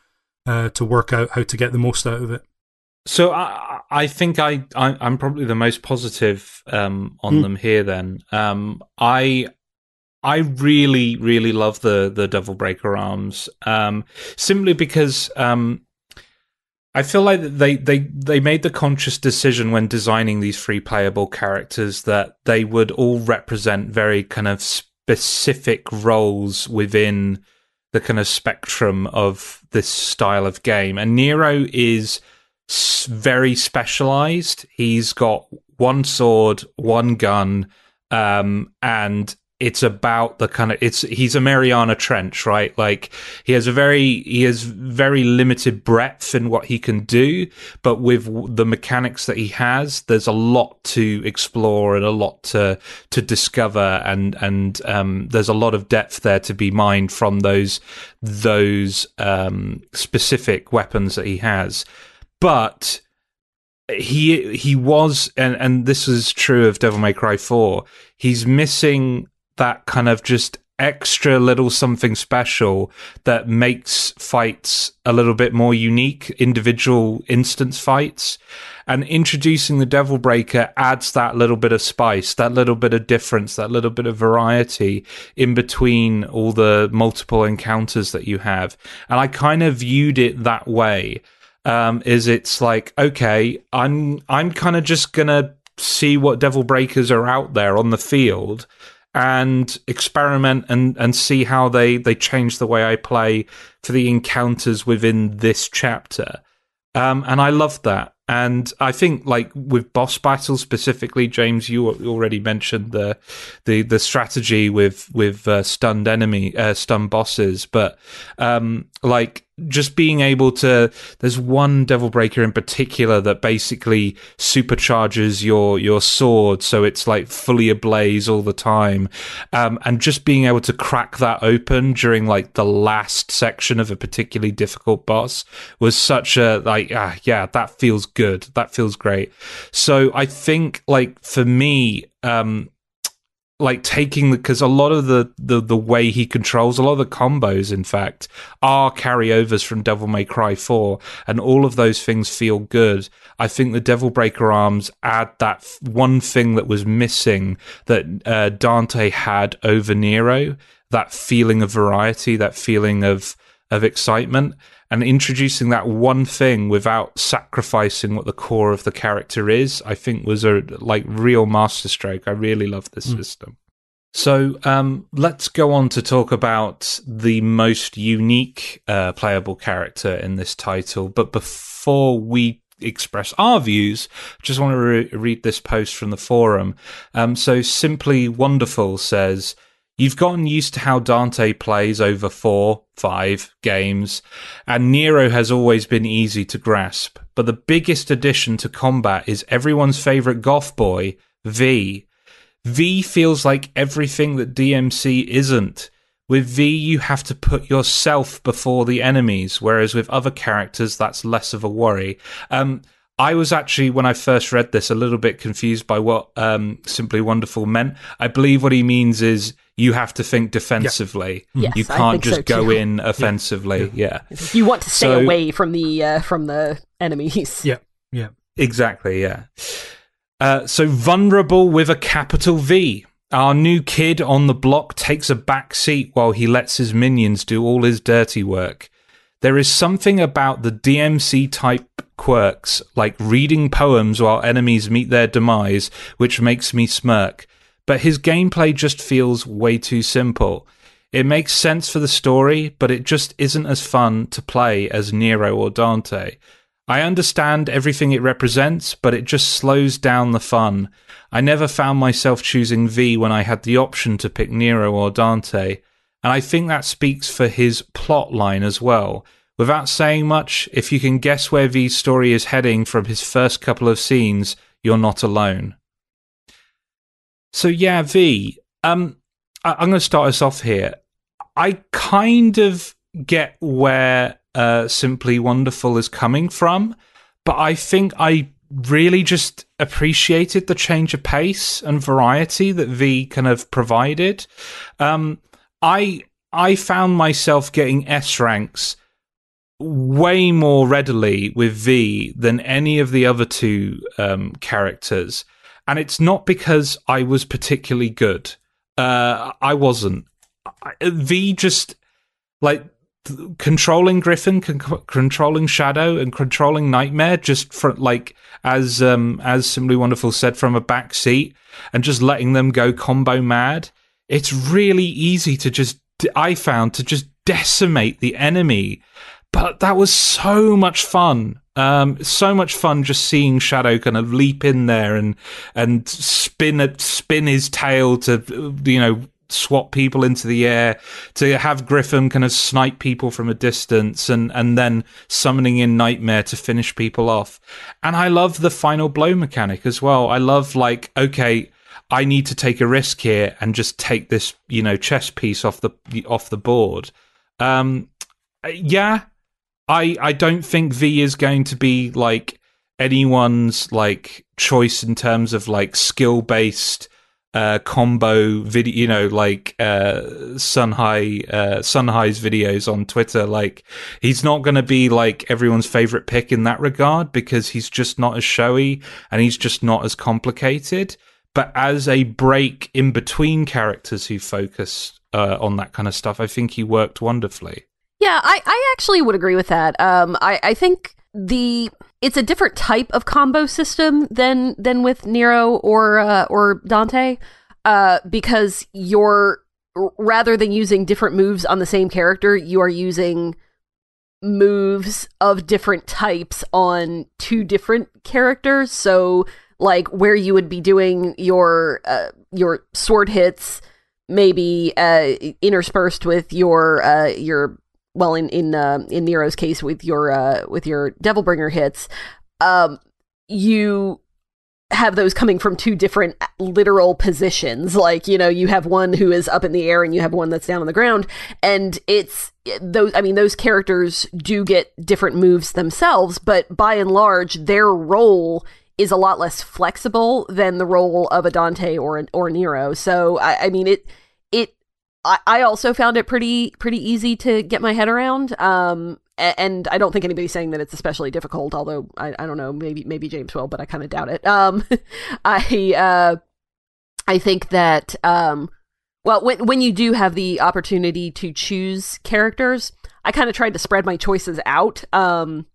B: uh, to work out how to get the most out of it.
A: So I, I think I, I am probably the most positive um, on mm. them here. Then um, I I really really love the the Devil Breaker arms um, simply because um, I feel like they, they, they made the conscious decision when designing these free playable characters that they would all represent very kind of specific roles within the kind of spectrum of this style of game. And Nero is very specialized. He's got one sword, one gun, um, and it's about the kind of it's he's a Mariana Trench, right? Like he has a very he has very limited breadth in what he can do, but with the mechanics that he has, there's a lot to explore and a lot to to discover, and and um, there's a lot of depth there to be mined from those those um, specific weapons that he has, but he he was and and this is true of Devil May Cry 4 he's missing that kind of just extra little something special that makes fights a little bit more unique, individual instance fights. And introducing the Devil Breaker adds that little bit of spice, that little bit of difference, that little bit of variety in between all the multiple encounters that you have. And I kind of viewed it that way. Um, is it's like, okay, I'm I'm kind of just gonna see what Devil Breakers are out there on the field and experiment and, and see how they, they change the way I play for the encounters within this chapter. Um, and I love that. And I think, like with boss battles specifically, James, you already mentioned the the the strategy with with uh, stunned enemy, uh, stunned bosses. But um, like just being able to there's one devil breaker in particular that basically supercharges your your sword so it's like fully ablaze all the time. Um, and just being able to crack that open during like the last section of a particularly difficult boss was such a like ah, yeah that feels good. That feels great. So i think like for me um like taking the because a lot of the, the the way he controls a lot of the combos in fact are carryovers from devil may cry 4 and all of those things feel good. I think the devil breaker arms add that one thing that was missing that uh, dante had over nero that feeling of variety that feeling of of excitement and introducing that one thing without sacrificing what the core of the character is, I think was a like real masterstroke. I really love this mm. system. So um, let's go on to talk about the most unique uh, playable character in this title. But before we express our views, just want to re- read this post from the forum. Um, so simply wonderful says. You've gotten used to how Dante plays over four, five games, and Nero has always been easy to grasp. But the biggest addition to combat is everyone's favourite goth boy, V. V feels like everything that DMC isn't. With V, you have to put yourself before the enemies, whereas with other characters, that's less of a worry. Um, I was actually, when I first read this, a little bit confused by what um, Simply Wonderful meant. I believe what he means is you have to think defensively.
C: Yeah. Yes,
A: you can't just so go in offensively. Yeah. yeah.
C: You want to stay so, away from the uh, from the enemies.
B: Yeah. Yeah.
A: Exactly. Yeah. Uh, so vulnerable with a capital V. Our new kid on the block takes a back seat while he lets his minions do all his dirty work. There is something about the DMC type quirks, like reading poems while enemies meet their demise, which makes me smirk but his gameplay just feels way too simple. It makes sense for the story, but it just isn't as fun to play as Nero or Dante. I understand everything it represents, but it just slows down the fun. I never found myself choosing V when I had the option to pick Nero or Dante, and I think that speaks for his plot line as well. Without saying much, if you can guess where V's story is heading from his first couple of scenes, you're not alone. So yeah, V. Um, I, I'm going to start us off here. I kind of get where uh, Simply Wonderful is coming from, but I think I really just appreciated the change of pace and variety that V kind of provided. Um, I I found myself getting S ranks way more readily with V than any of the other two um, characters. And it's not because I was particularly good. Uh, I wasn't. V just like controlling Griffin, con- controlling Shadow, and controlling Nightmare just for like as um as Simply Wonderful said from a back seat, and just letting them go combo mad. It's really easy to just I found to just decimate the enemy, but that was so much fun Um, so much fun just seeing Shadow kind of leap in there and and spin a, spin his tail to you know swat people into the air, to have Griffin kind of snipe people from a distance, and and then summoning in Nightmare to finish people off. And I love the final blow mechanic as well. I love like okay. I need to take a risk here and just take this, you know, chess piece off the off the board. Um, yeah, I I don't think V is going to be like anyone's like choice in terms of like skill based uh, combo video, you know, like uh, Sunhigh uh, Sunhigh's videos on Twitter. Like he's not going to be like everyone's favorite pick in that regard because he's just not as showy and he's just not as complicated. But as a break in between characters who focus uh, on that kind of stuff, I think he worked wonderfully.
C: Yeah, I, I actually would agree with that. Um, I, I think the it's a different type of combo system than than with Nero or uh, or Dante, uh, because you're rather than using different moves on the same character, you are using moves of different types on two different characters. So, like where you would be doing your uh, your sword hits, maybe uh, interspersed with your uh, your well in in uh, in Nero's case with your uh, with your Devilbringer hits, um, you have those coming from two different literal positions. Like you know, you have one who is up in the air and you have one that's down on the ground, and it's those. I mean, those characters do get different moves themselves, but by and large, their role is a lot less flexible than the role of a Dante or or Nero. So I, I mean it I, I also found it pretty pretty easy to get my head around. Um, and I don't think anybody's saying that it's especially difficult. Although I, I don't know, maybe maybe James will, but I kind of doubt it. Um, I uh, I think that um, well, when when you do have the opportunity to choose characters, I kind of tried to spread my choices out. Um,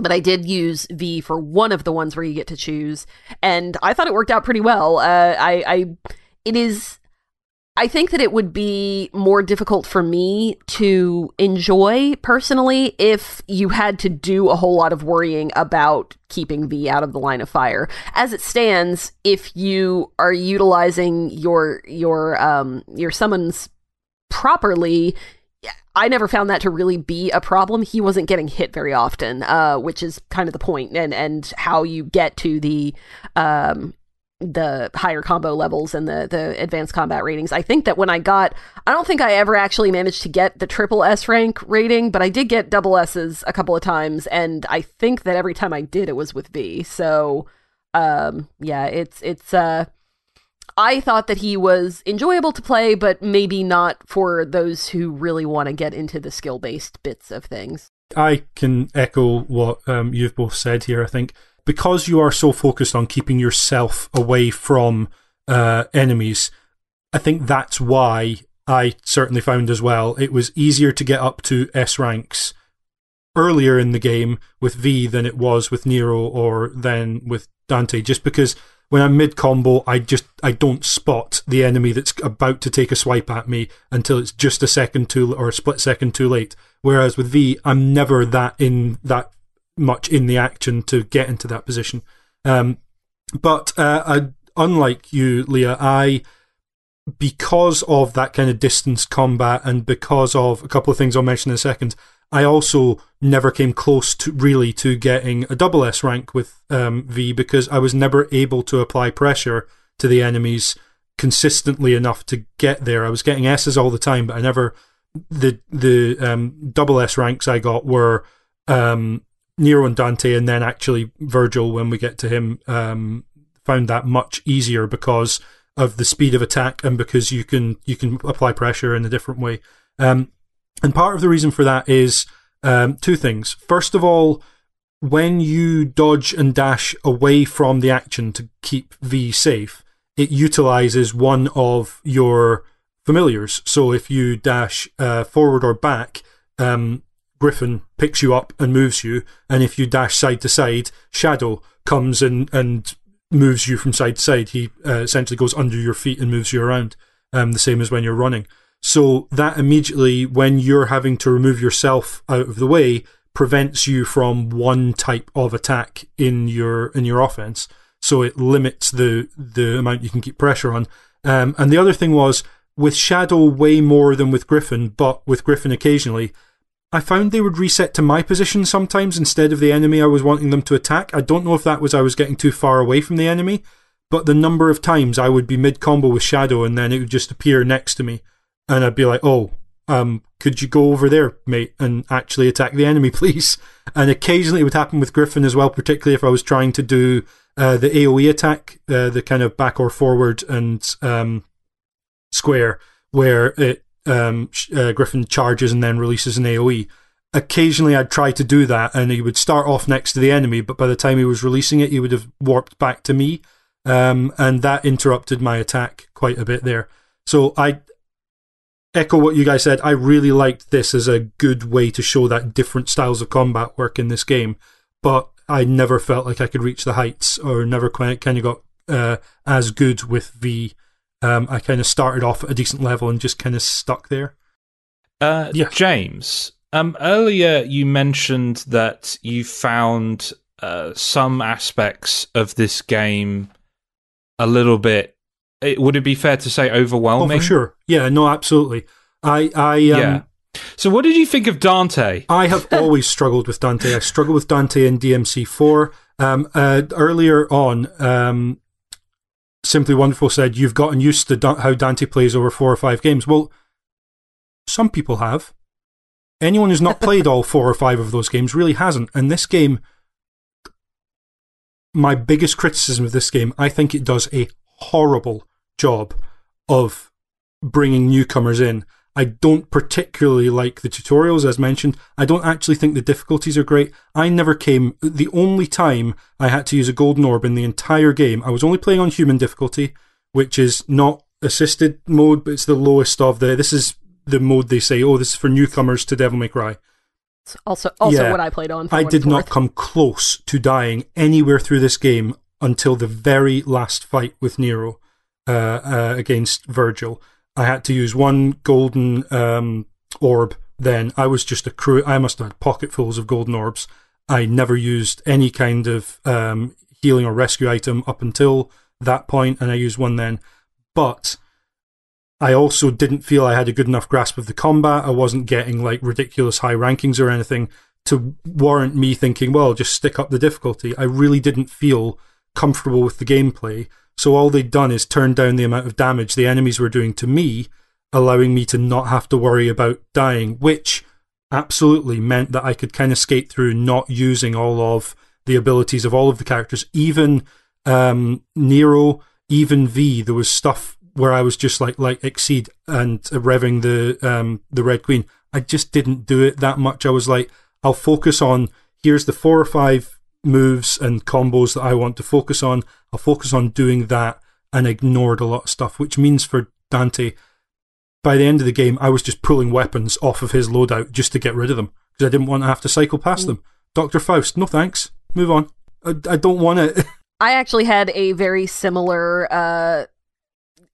C: but I did use V for one of the ones where you get to choose, and I thought it worked out pretty well. Uh, I, I it is I think that it would be more difficult for me to enjoy personally if you had to do a whole lot of worrying about keeping V out of the line of fire. As it stands, if you are utilizing your your um your summons properly, I never found that to really be a problem. He wasn't getting hit very often, uh, which is kind of the point, and and how you get to the um, the higher combo levels and the the advanced combat ratings. I think that when I got I don't think I ever actually managed to get the triple S rank rating, but I did get double S's a couple of times and I think that every time I did it was with V. So um yeah, it's it's uh I thought that he was enjoyable to play, but maybe not for those who really want to get into the skill based bits of things.
B: I can echo what um, you've both said here. I think because you are so focused on keeping yourself away from uh, enemies, I think that's why I certainly found as well it was easier to get up to S ranks earlier in the game with V than it was with Nero or then with Dante, just because when I'm mid combo, I just I don't spot the enemy that's about to take a swipe at me until it's just a second too or a split second too late. Whereas with V, I'm never that in that much in the action to get into that position. Um, but uh, I, unlike you, Leah, I because of that kind of distance combat and because of a couple of things I'll mention in a second, I also never came close to really to getting a double S rank with um, V because I was never able to apply pressure to the enemies consistently enough to get there. I was getting S's all the time, but I never the the um, double S ranks I got were um, Nero and Dante, and then actually Virgil, when we get to him, um, found that much easier because of the speed of attack and because you can you can apply pressure in a different way. Um, and part of the reason for that is um, two things. First of all, when you dodge and dash away from the action to keep V safe, it utilizes one of your familiars. So if you dash uh, forward or back, um, Griffin picks you up and moves you, and if you dash side to side, Shadow comes and, and moves you from side to side. He uh, essentially goes under your feet and moves you around, um, the same as when you're running. So that immediately, when you're having to remove yourself out of the way, prevents you from one type of attack in your in your offense. So it limits the the amount you can keep pressure on. Um, and the other thing was with Shadow way more than with Griffin, but with Griffin occasionally, I found they would reset to my position sometimes instead of the enemy I was wanting them to attack. I don't know if that was I was getting too far away from the enemy, but the number of times I would be mid combo with Shadow and then it would just appear next to me, and I'd be like, "Oh, um, could you go over there, mate, and actually attack the enemy, please?" And occasionally it would happen with Griffin as well, particularly if I was trying to do uh, the AOE attack, uh, the kind of back or forward and um, square, where it um, uh, Griffin charges and then releases an AOE. Occasionally, I'd try to do that, and he would start off next to the enemy, but by the time he was releasing it, he would have warped back to me, um, and that interrupted my attack quite a bit there. So I echo what you guys said. I really liked this as a good way to show that different styles of combat work in this game, but I never felt like I could reach the heights, or never kind of got uh, as good with V um, I kind of started off at a decent level and just kind of stuck there.
A: Uh, yeah. James, um, earlier you mentioned that you found uh, some aspects of this game a little bit. It, would it be fair to say overwhelming?
B: Oh, for sure. Yeah, no, absolutely. I, I, um, yeah.
A: So, what did you think of Dante?
B: I have always struggled with Dante. I struggled with Dante in DMC4. Um, uh, earlier on, um, Simply Wonderful said, You've gotten used to how Dante plays over four or five games. Well, some people have. Anyone who's not played all four or five of those games really hasn't. And this game, my biggest criticism of this game, I think it does a horrible job of bringing newcomers in. I don't particularly like the tutorials, as mentioned. I don't actually think the difficulties are great. I never came. The only time I had to use a golden orb in the entire game, I was only playing on human difficulty, which is not assisted mode, but it's the lowest of the. This is the mode they say, oh, this is for newcomers to Devil May Cry.
C: It's also, also yeah, what I played on.
B: I did not come close to dying anywhere through this game until the very last fight with Nero uh, uh, against Virgil. I had to use one golden um, orb. Then I was just a crew. I must have had pocketfuls of golden orbs. I never used any kind of um, healing or rescue item up until that point, and I used one then. But I also didn't feel I had a good enough grasp of the combat. I wasn't getting like ridiculous high rankings or anything to warrant me thinking, well, just stick up the difficulty. I really didn't feel comfortable with the gameplay. So all they'd done is turn down the amount of damage the enemies were doing to me, allowing me to not have to worry about dying, which absolutely meant that I could kind of skate through not using all of the abilities of all of the characters. Even um, Nero, even V, there was stuff where I was just like like Exceed and revving the um, the Red Queen. I just didn't do it that much. I was like, I'll focus on here's the four or five moves and combos that I want to focus on. I'll focus on doing that and ignored a lot of stuff, which means for Dante, by the end of the game, I was just pulling weapons off of his loadout just to get rid of them because I didn't want to have to cycle past mm. them. Dr. Faust, no thanks. Move on. I, I don't want it.
C: I actually had a very similar uh,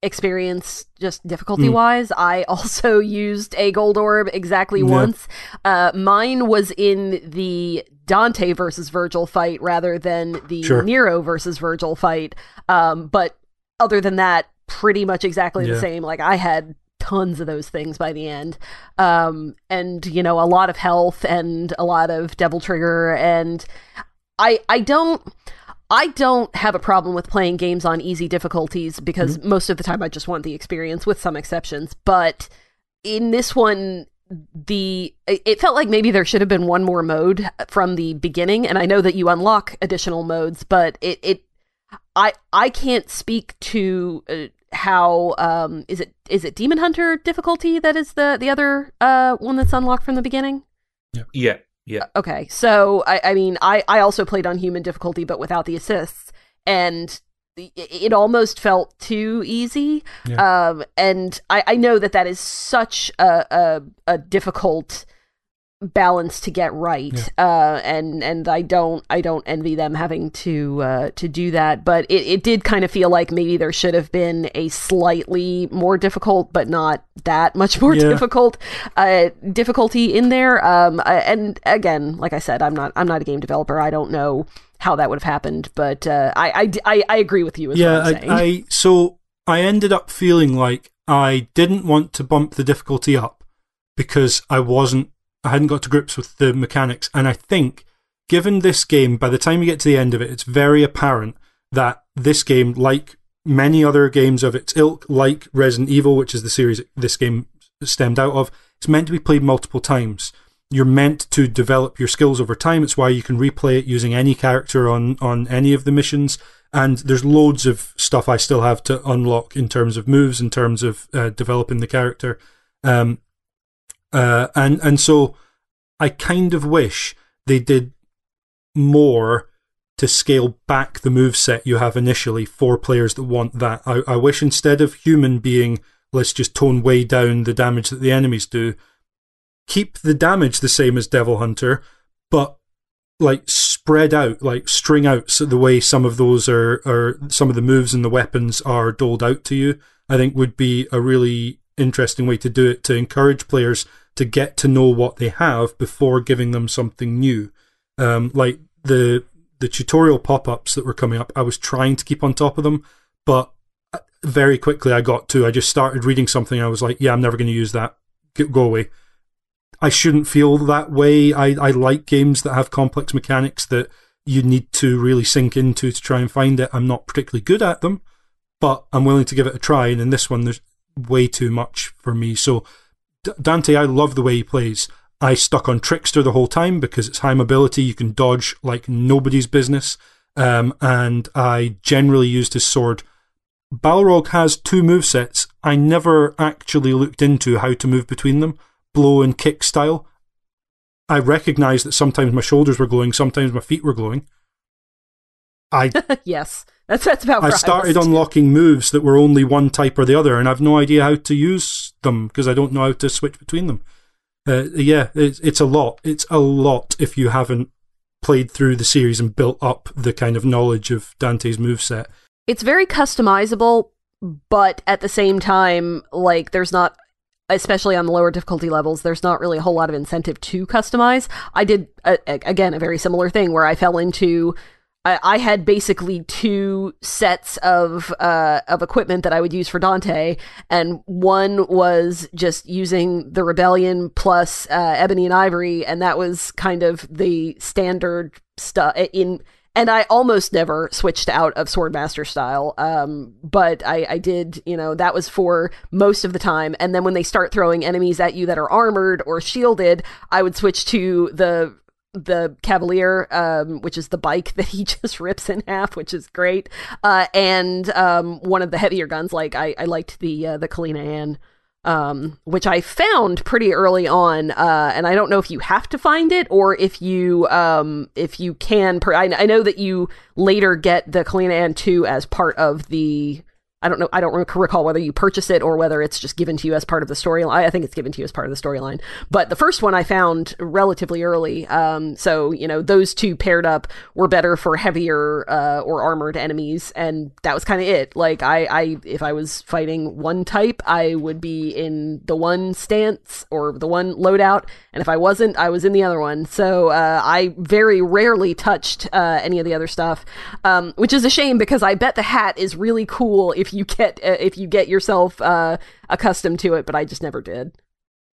C: experience just difficulty wise. Mm. I also used a gold orb exactly yeah. once. Uh, mine was in the Dante versus Virgil fight rather than the sure. Nero versus Virgil fight. Um, but other than that, pretty much exactly yeah. the same. Like I had tons of those things by the end. Um, and you know, a lot of health and a lot of devil trigger and I I don't I don't have a problem with playing games on easy difficulties because mm-hmm. most of the time I just want the experience with some exceptions, but in this one the it felt like maybe there should have been one more mode from the beginning and I know that you unlock additional modes but it it I I can't speak to uh, how um is it is it Demon Hunter difficulty that is the the other uh one that's unlocked from the beginning?
A: Yeah. Yeah. Yeah.
C: Okay. So I I mean I I also played on human difficulty but without the assists and it almost felt too easy. Yeah. Um, and I, I know that that is such a, a, a difficult balance to get right yeah. uh, and and I don't I don't envy them having to uh, to do that but it, it did kind of feel like maybe there should have been a slightly more difficult but not that much more yeah. difficult uh, difficulty in there um, uh, and again like I said I'm not I'm not a game developer I don't know how that would have happened but uh, I, I, I, I agree with you
B: yeah I, I so I ended up feeling like I didn't want to bump the difficulty up because I wasn't I hadn't got to grips with the mechanics. And I think, given this game, by the time you get to the end of it, it's very apparent that this game, like many other games of its ilk, like Resident Evil, which is the series this game stemmed out of, it's meant to be played multiple times. You're meant to develop your skills over time. It's why you can replay it using any character on, on any of the missions. And there's loads of stuff I still have to unlock in terms of moves, in terms of uh, developing the character. Um, uh, and and so I kind of wish they did more to scale back the move set you have initially for players that want that. I, I wish instead of human being let's just tone way down the damage that the enemies do, keep the damage the same as Devil Hunter, but like spread out, like string out so the way some of those are, are some of the moves and the weapons are doled out to you. I think would be a really interesting way to do it to encourage players to get to know what they have before giving them something new. Um, like the the tutorial pop ups that were coming up, I was trying to keep on top of them, but uh, very quickly I got to. I just started reading something. I was like, yeah, I'm never going to use that. Go away. I shouldn't feel that way. I, I like games that have complex mechanics that you need to really sink into to try and find it. I'm not particularly good at them, but I'm willing to give it a try. And in this one, there's way too much for me. So Dante, I love the way he plays. I stuck on Trickster the whole time because it's high mobility. You can dodge like nobody's business. Um, and I generally used his sword. Balrog has two move sets. I never actually looked into how to move between them, blow and kick style. I recognized that sometimes my shoulders were glowing, sometimes my feet were glowing. I
C: yes. That's that's about.
B: I started unlocking moves that were only one type or the other, and I've no idea how to use them because I don't know how to switch between them. Uh, yeah, it's it's a lot. It's a lot if you haven't played through the series and built up the kind of knowledge of Dante's move set.
C: It's very customizable, but at the same time, like there's not especially on the lower difficulty levels, there's not really a whole lot of incentive to customize. I did, uh, again, a very similar thing where I fell into I, I had basically two sets of uh, of equipment that I would use for Dante, and one was just using the Rebellion plus uh, Ebony and Ivory, and that was kind of the standard stuff in. And I almost never switched out of Swordmaster style, um, but I, I did. You know, that was for most of the time. And then when they start throwing enemies at you that are armored or shielded, I would switch to the the Cavalier, um, which is the bike that he just rips in half, which is great. Uh, and um, one of the heavier guns, like I, I liked the uh, the Kalina Ann, um, which I found pretty early on. Uh, and I don't know if you have to find it or if you um, if you can. Per- I, I know that you later get the Kalina Ann two as part of the I don't know. I don't recall whether you purchase it or whether it's just given to you as part of the storyline. I think it's given to you as part of the storyline. But the first one I found relatively early. Um, so you know those two paired up were better for heavier uh, or armored enemies, and that was kind of it. Like I, I, if I was fighting one type, I would be in the one stance or the one loadout, and if I wasn't, I was in the other one. So uh, I very rarely touched uh, any of the other stuff, um, which is a shame because I bet the hat is really cool if you get uh, if you get yourself uh, accustomed to it, but I just never did.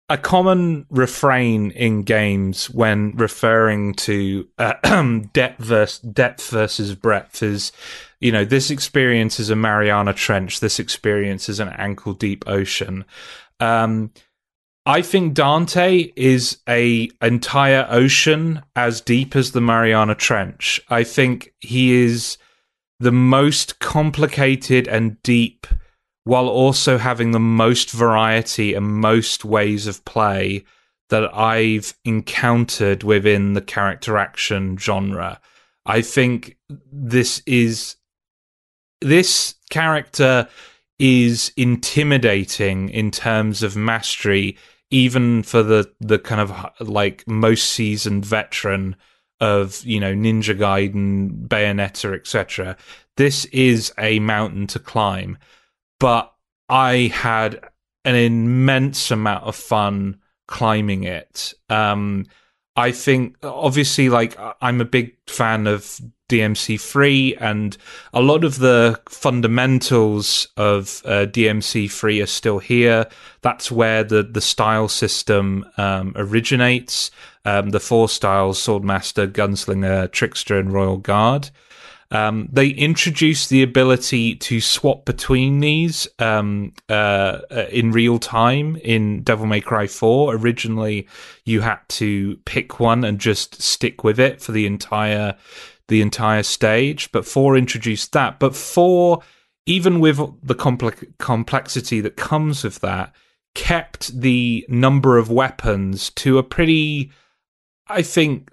A: A common refrain in games when referring to uh, depth versus depth versus breadth is, you know, this experience is a Mariana Trench. This experience is an ankle deep ocean. Um, I think Dante is a entire ocean as deep as the Mariana Trench. I think he is the most complicated and deep while also having the most variety and most ways of play that I've encountered within the character action genre. I think this is this character is intimidating in terms of mastery even for the the kind of like most seasoned veteran of you know Ninja Gaiden, Bayonetta, etc. This is a mountain to climb, but I had an immense amount of fun climbing it. Um, I think obviously, like I'm a big fan of DMC3 and a lot of the fundamentals of uh, DMC3 are still here. That's where the the style system um, originates. Um, the four styles: Swordmaster, Gunslinger, Trickster, and Royal Guard. Um, they introduced the ability to swap between these um, uh, uh, in real time in Devil May Cry 4. Originally, you had to pick one and just stick with it for the entire the entire stage. But 4 introduced that. But 4, even with the complex complexity that comes with that, kept the number of weapons to a pretty, I think,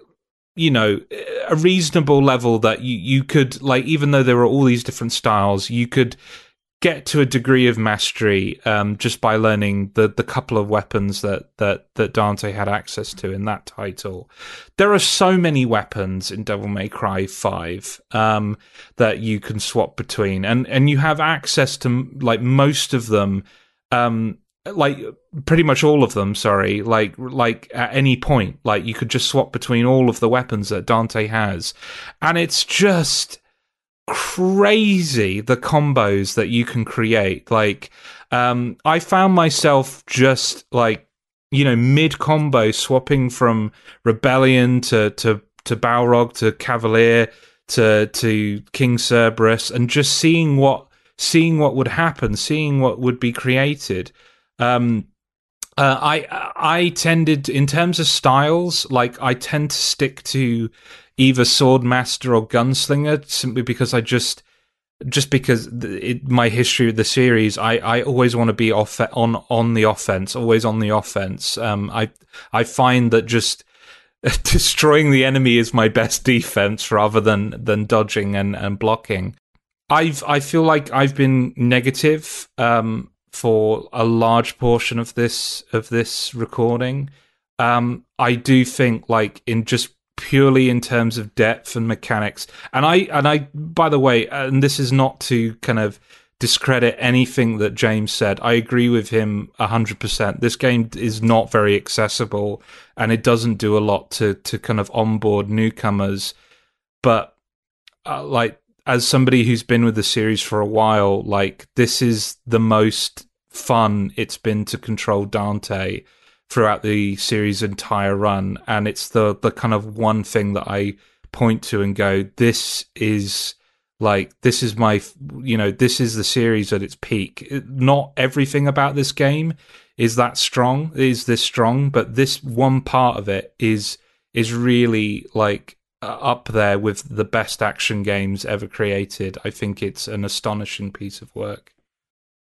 A: you know a reasonable level that you you could like even though there are all these different styles you could get to a degree of mastery um, just by learning the the couple of weapons that that that Dante had access to in that title. There are so many weapons in Devil May Cry Five um, that you can swap between, and and you have access to like most of them um, like pretty much all of them sorry like like at any point like you could just swap between all of the weapons that Dante has. And it's just crazy the combos that you can create. Like um I found myself just like you know mid combo swapping from rebellion to to to Balrog to Cavalier to to King Cerberus and just seeing what seeing what would happen seeing what would be created um, uh, I I tended in terms of styles, like I tend to stick to either Swordmaster or Gunslinger simply because I just just because it, my history of the series, I, I always want to be off on on the offense, always on the offense. Um, I I find that just destroying the enemy is my best defense rather than than dodging and, and blocking. I've I feel like I've been negative um, for a large portion of this of this recording. Um, I do think like in just purely in terms of depth and mechanics, and I and I by the way, and this is not to kind of discredit anything that James said. I agree with him 100%. This game is not very accessible and it doesn't do a lot to to kind of onboard newcomers, but uh, like as somebody who's been with the series for a while, like this is the most fun it's been to control Dante throughout the series' entire run, and it's the the kind of one thing that I point to and go, this is like this is my you know this is the series at its peak. Not everything about this game is that strong, is this strong, but this one part of it is is really like up there with the best action games ever created. I think it's an astonishing piece of work.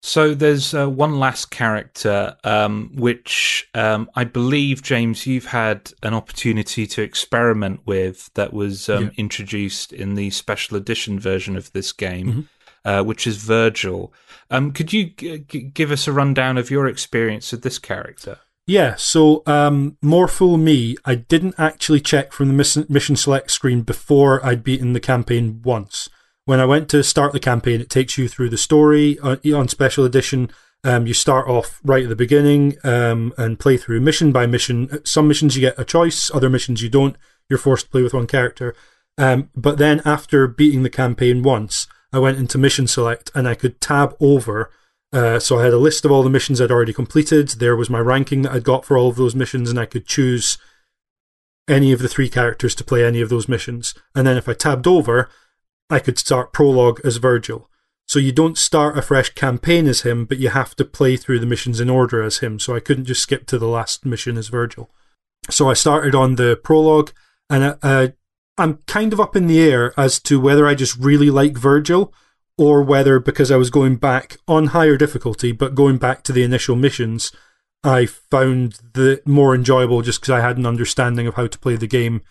A: So there's uh, one last character, um, which um, I believe, James, you've had an opportunity to experiment with that was um, yeah. introduced in the special edition version of this game, mm-hmm. uh, which is Vergil. Um, could you g- g- give us a rundown of your experience with this character?
B: Yeah, so um, more fool me, I didn't actually check from the mission select screen before I'd beaten the campaign once. When I went to start the campaign, it takes you through the story on, uh, on special edition. Um, you start off right at the beginning um, and play through mission by mission. Some missions you get a choice, other missions you don't. You're forced to play with one character. Um, but then after beating the campaign once, I went into mission select and I could tab over uh, so I had a list of all the missions I'd already completed. There was my ranking that I'd got for all of those missions, and I could choose any of the three characters to play any of those missions. And then if I tabbed over, I could start prologue as Vergil. So you don't start a fresh campaign as him, but you have to play through the missions in order as him. So I couldn't just skip to the last mission as Vergil. So I started on the prologue, and uh, uh I'm kind of up in the air as to whether I just really like Vergil or whether because I was going back on higher difficulty, but going back to the initial missions, I found the more enjoyable just because I had an understanding of how to play the game,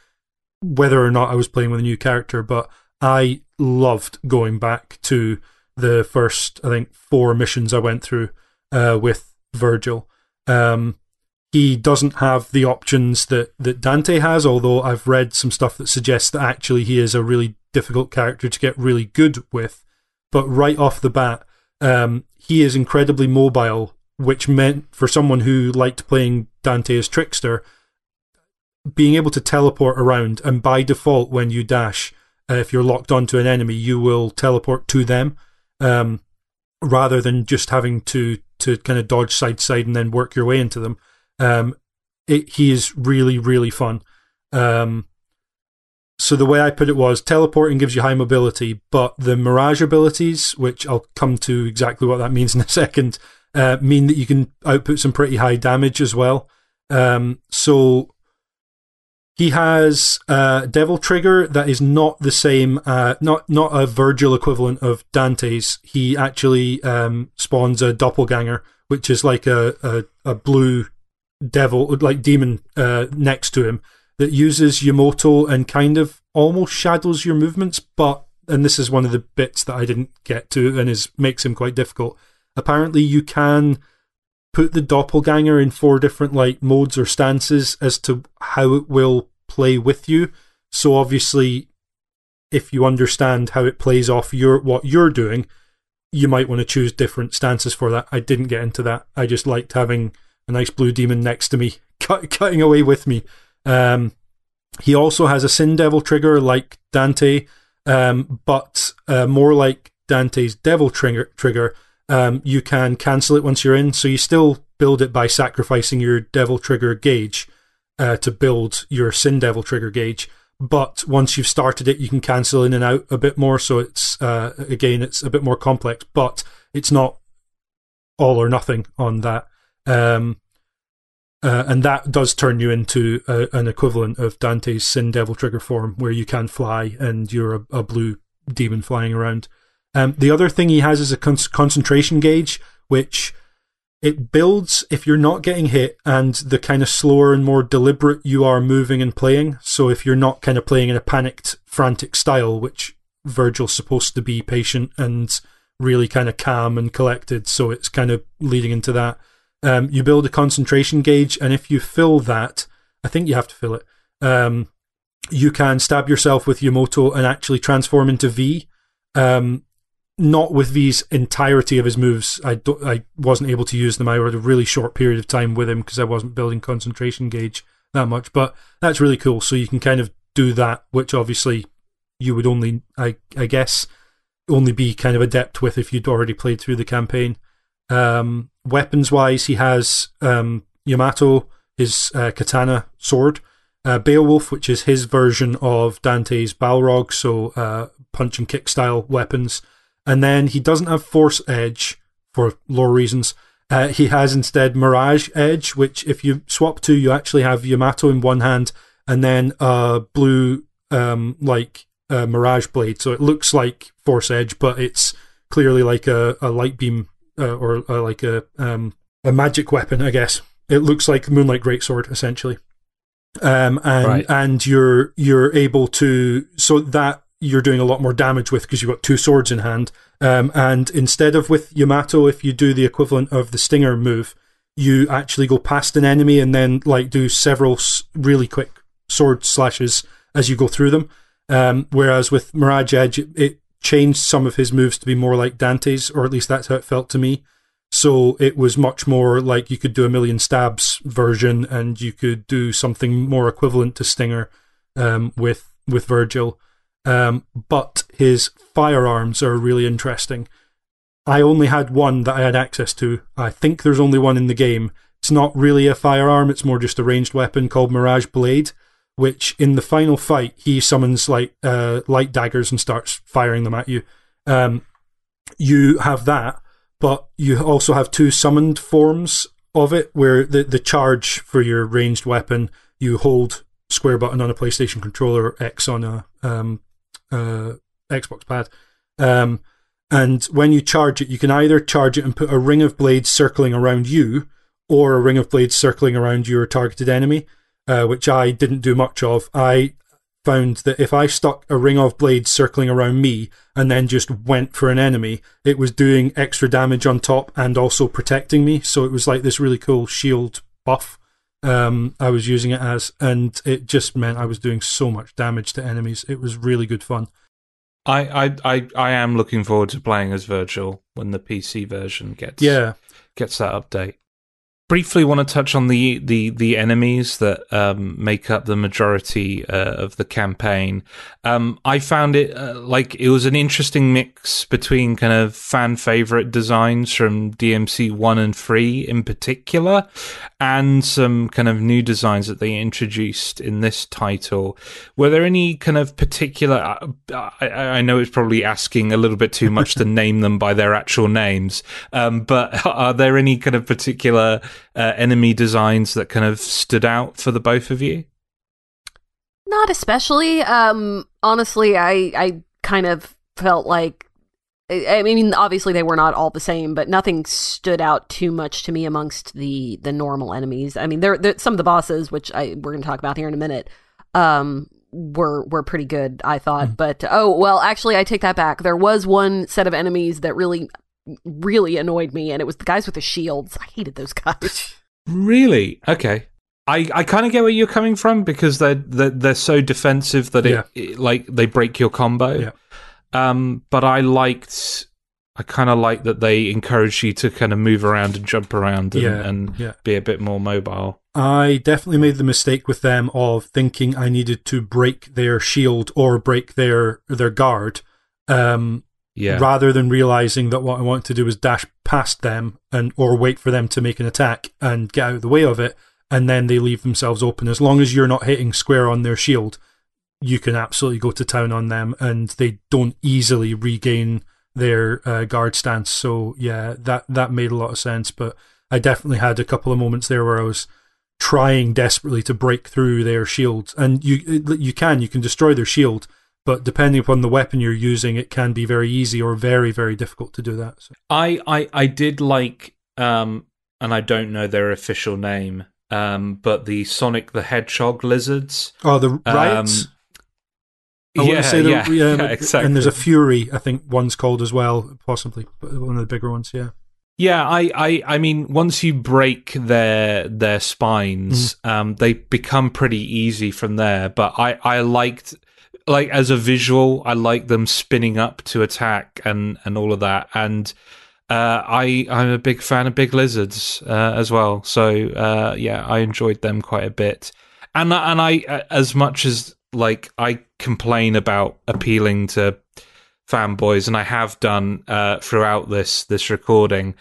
B: whether or not I was playing with a new character. But I loved going back to the first, I think, four missions I went through uh, with Vergil. Um, he doesn't have the options that, that Dante has, although I've read some stuff that suggests that actually he is a really difficult character to get really good with. But right off the bat, um, he is incredibly mobile, which meant for someone who liked playing Dante as Trickster, being able to teleport around, and by default, when you dash, uh, if you're locked onto an enemy, you will teleport to them, um, rather than just having to to kind of dodge side to side and then work your way into them. Um, it, he is really really fun. Um, so the way I put it was teleporting gives you high mobility, but the mirage abilities, which I'll come to exactly what that means in a second, uh, mean that you can output some pretty high damage as well. Um, so he has a Devil Trigger that is not the same, uh, not not a Vergil equivalent of Dante's. He actually um, spawns a doppelganger, which is like a, a, a blue devil, like demon, uh, next to him that uses Yamato and kind of almost shadows your movements, but and this is one of the bits that I didn't get to and is makes him quite difficult. Apparently, you can put the doppelganger in four different like modes or stances as to how it will play with you. So obviously, if you understand how it plays off your what you're doing, you might want to choose different stances for that. I didn't get into that. I just liked having a nice blue demon next to me, cut, cutting away with me. Um, he also has a Sin Devil trigger like Dante, um, but uh, more like Dante's Devil trigger. trigger um, you can cancel it once you're in. So you still build it by sacrificing your Devil Trigger gauge uh, to build your Sin Devil Trigger gauge. But once you've started it, you can cancel in and out a bit more. So it's uh, again, it's a bit more complex, but it's not all or nothing on that. Um, uh, and that does turn you into a, an equivalent of Dante's Sin Devil Trigger form, where you can fly and you're a, a blue demon flying around. Um, the other thing he has is a con- concentration gauge, which it builds if you're not getting hit and the kind of slower and more deliberate you are moving and playing. So if you're not kind of playing in a panicked, frantic style, which Vergil's supposed to be patient and really kind of calm and collected, so it's kind of leading into that. Um, you build a concentration gauge, and if you fill that, I think you have to fill it. Um, you can stab yourself with Yamato and actually transform into V. Um, not with these entirety of his moves. I, don't, I wasn't able to use them. I had a really short period of time with him because I wasn't building concentration gauge that much. But that's really cool. So you can kind of do that, which obviously you would only, I, I guess, only be kind of adept with if you'd already played through the campaign. Um, weapons wise, he has um, Yamato, his uh, katana sword, uh, Beowulf, which is his version of Dante's Balrog, so uh, punch and kick style weapons. And then he doesn't have Force Edge for lore reasons. Uh, he has instead Mirage Edge, which if you swap to, you actually have Yamato in one hand and then a blue, um, like uh, Mirage Blade. So it looks like Force Edge, but it's clearly like a, a light beam uh, or uh, like a um, a magic weapon, I guess. It looks like Moonlight Greatsword, essentially. Um, and right. and you're you're able to so that you're doing a lot more damage with because you've got two swords in hand. Um, and instead of with Yamato, if you do the equivalent of the Stinger move, you actually go past an enemy and then like do several really quick sword slashes as you go through them. Um, whereas with Mirage Edge, it, it, changed some of his moves to be more like Dante's, or at least that's how it felt to me. So it was much more like you could do a million stabs version, and you could do something more equivalent to Stinger um, with with Vergil. Um, but his firearms are really interesting. I only had one that I had access to. I think there's only one in the game. It's not really a firearm, it's more just a ranged weapon called Mirage Blade, which in the final fight, he summons like uh, light daggers and starts firing them at you. Um, you have that, but you also have two summoned forms of it where the, the charge for your ranged weapon, you hold square button on a PlayStation controller, X on a um, uh, Xbox pad. Um, and when you charge it, you can either charge it and put a ring of blades circling around you, or a ring of blades circling around your targeted enemy, uh, which I didn't do much of. I found that if I stuck a ring of blades circling around me and then just went for an enemy, it was doing extra damage on top and also protecting me. So it was like this really cool shield buff um, I was using it as, and it just meant I was doing so much damage to enemies. It was really good fun.
A: I, I, I, I am looking forward to playing as Vergil when the PC version gets
B: Yeah,
A: gets that update. Briefly, want to touch on the the the enemies that um, make up the majority uh, of the campaign. Um, I found it uh, like it was an interesting mix between kind of fan favorite designs from DMC one and three in particular, and some kind of new designs that they introduced in this title. Were there any kind of particular? uh, I, I know it's probably asking a little bit too much to name them by their actual names, um, but are there any kind of particular uh, enemy designs that kind of stood out for the both of you?
C: Not especially. Um, honestly, I I kind of felt like. I mean, obviously they were not all the same, but nothing stood out too much to me amongst the the normal enemies. I mean, there, there some of the bosses, which I we're going to talk about here in a minute, um, were were pretty good. I thought, but oh well, actually, I take that back. There was one set of enemies that really really annoyed me, and it was the guys with the shields. I hated those guys.
A: Really? Okay. I, I kind of get where you're coming from because they're they're, they're so defensive that it,
B: Yeah.
A: it like they break your combo.
B: Yeah.
A: Um, but I liked, I kind of like that they encourage you to kind of move around and jump around and,
B: Yeah,
A: and
B: yeah.
A: be a bit more mobile.
B: I definitely made the mistake with them of thinking I needed to break their shield or break their their guard, um,
A: Yeah.
B: rather than realizing that what I want to do is dash past them and or wait for them to make an attack and get out of the way of it, and then they leave themselves open. As long as you're not hitting square on their shield, you can absolutely go to town on them, and they don't easily regain their uh, guard stance. So yeah, that that made a lot of sense. But I definitely had a couple of moments there where I was trying desperately to break through their shield, and you you can you can destroy their shield, but depending upon the weapon you're using, it can be very easy or very very difficult to do that. So.
A: I, I I did like um and I don't know their official name um but the Sonic the Hedgehog lizards.
B: Oh, the riots.
A: Um,
B: I want
A: yeah,
B: to say the,
A: yeah,
B: yeah,
A: yeah, exactly.
B: And there's a Fury, I think one's called as well, possibly but one of the bigger ones. Yeah,
A: Yeah, I, I, I mean, once you break their their spines,
B: Mm.
A: um, they become pretty easy from there. But I, I liked, like as a visual, I like them spinning up to attack and and all of that. And uh, I, I'm a big fan of big lizards uh, as well. So uh, yeah, I enjoyed them quite a bit. And and I, uh, as much as like I complain about appealing to fanboys, and I have done uh, throughout this this recording.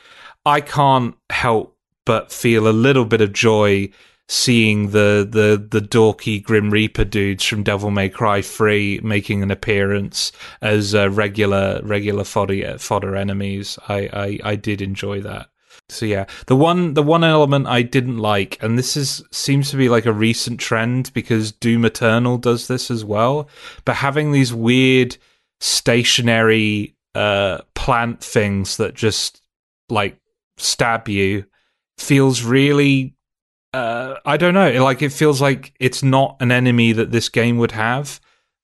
A: I can't help but feel a little bit of joy seeing the the the dorky Grim Reaper dudes from Devil May Cry Three making an appearance as uh, regular regular fodder fodder enemies. I, I I did enjoy that. So yeah, the one the one element I didn't like, and this is seems to be like a recent trend because Doom Eternal does this as well, but having these weird stationary uh plant things that just like stab you feels really uh I don't know, like it feels like it's not an enemy that this game would have.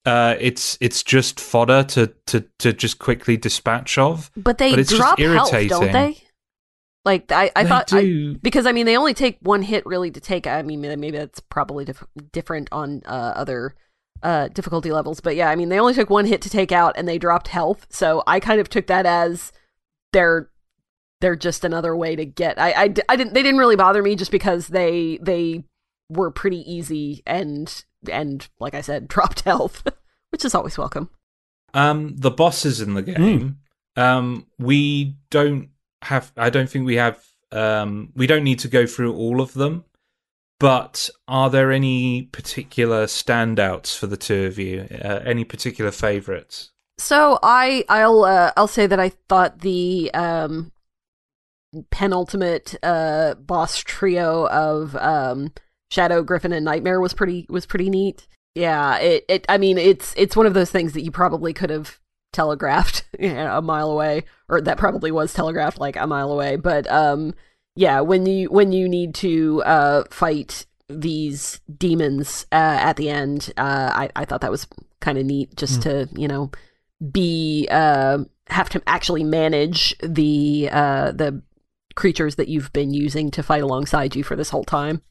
A: Uh it's it's just fodder to to to just quickly dispatch of.
C: But they
A: But it's just
C: drop health, don't they? Like I, I
A: They
C: thought I- because I mean they only take one hit really to take. I mean maybe that's probably dif- different on uh, other uh, difficulty levels, but yeah, I mean they only took one hit to take out and they dropped health. So I kind of took that as they're they're just another way to get. I, I, I didn't they didn't really bother me just because they they were pretty easy and and like I said dropped health, which is always welcome.
A: Um, the bosses in the game, um, we don't have. I don't think we have. Um, we don't need to go through all of them. But are there any particular standouts for the two of you? Uh, any particular favorites?
C: So I I'll uh, I'll say that I thought the um penultimate uh boss trio of um Shadow, Griffon and Nightmare was pretty was pretty neat. Yeah, it, it I mean it's it's one of those things that you probably could have telegraphed you know, a mile away or that probably was telegraphed like a mile away, but um yeah, when you when you need to uh fight these demons uh, at the end, uh I I thought that was kind of neat just to, you know, be uh, have to actually manage the uh, the creatures that you've been using to fight alongside you for this whole time.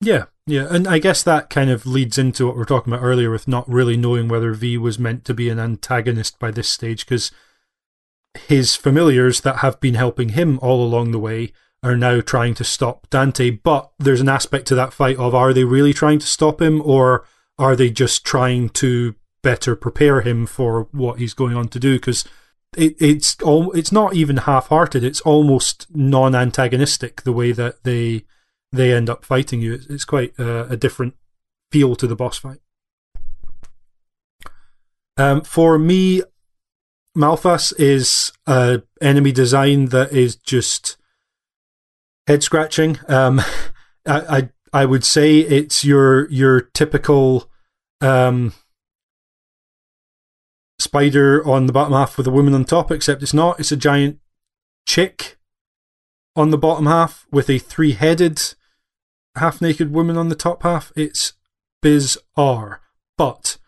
B: Yeah, yeah, and I guess that kind of leads into what we are talking about earlier with not really knowing whether V was meant to be an antagonist by this stage because his familiars that have been helping him all along the way are now trying to stop Dante. But there's an aspect to that fight of are they really trying to stop him or are they just trying to better prepare him for what he's going on to do? Because it, it's all it's not even half-hearted. It's almost non-antagonistic the way that they they end up fighting you. It's, it's quite a different feel to the boss fight. Um, for me, Malphas is a enemy design that is just head scratching. Um, I, I I would say it's your your typical um, spider on the bottom half with a woman on top, except it's not. It's a giant chick on the bottom half with a three headed half naked woman on the top half. It's bizarre. But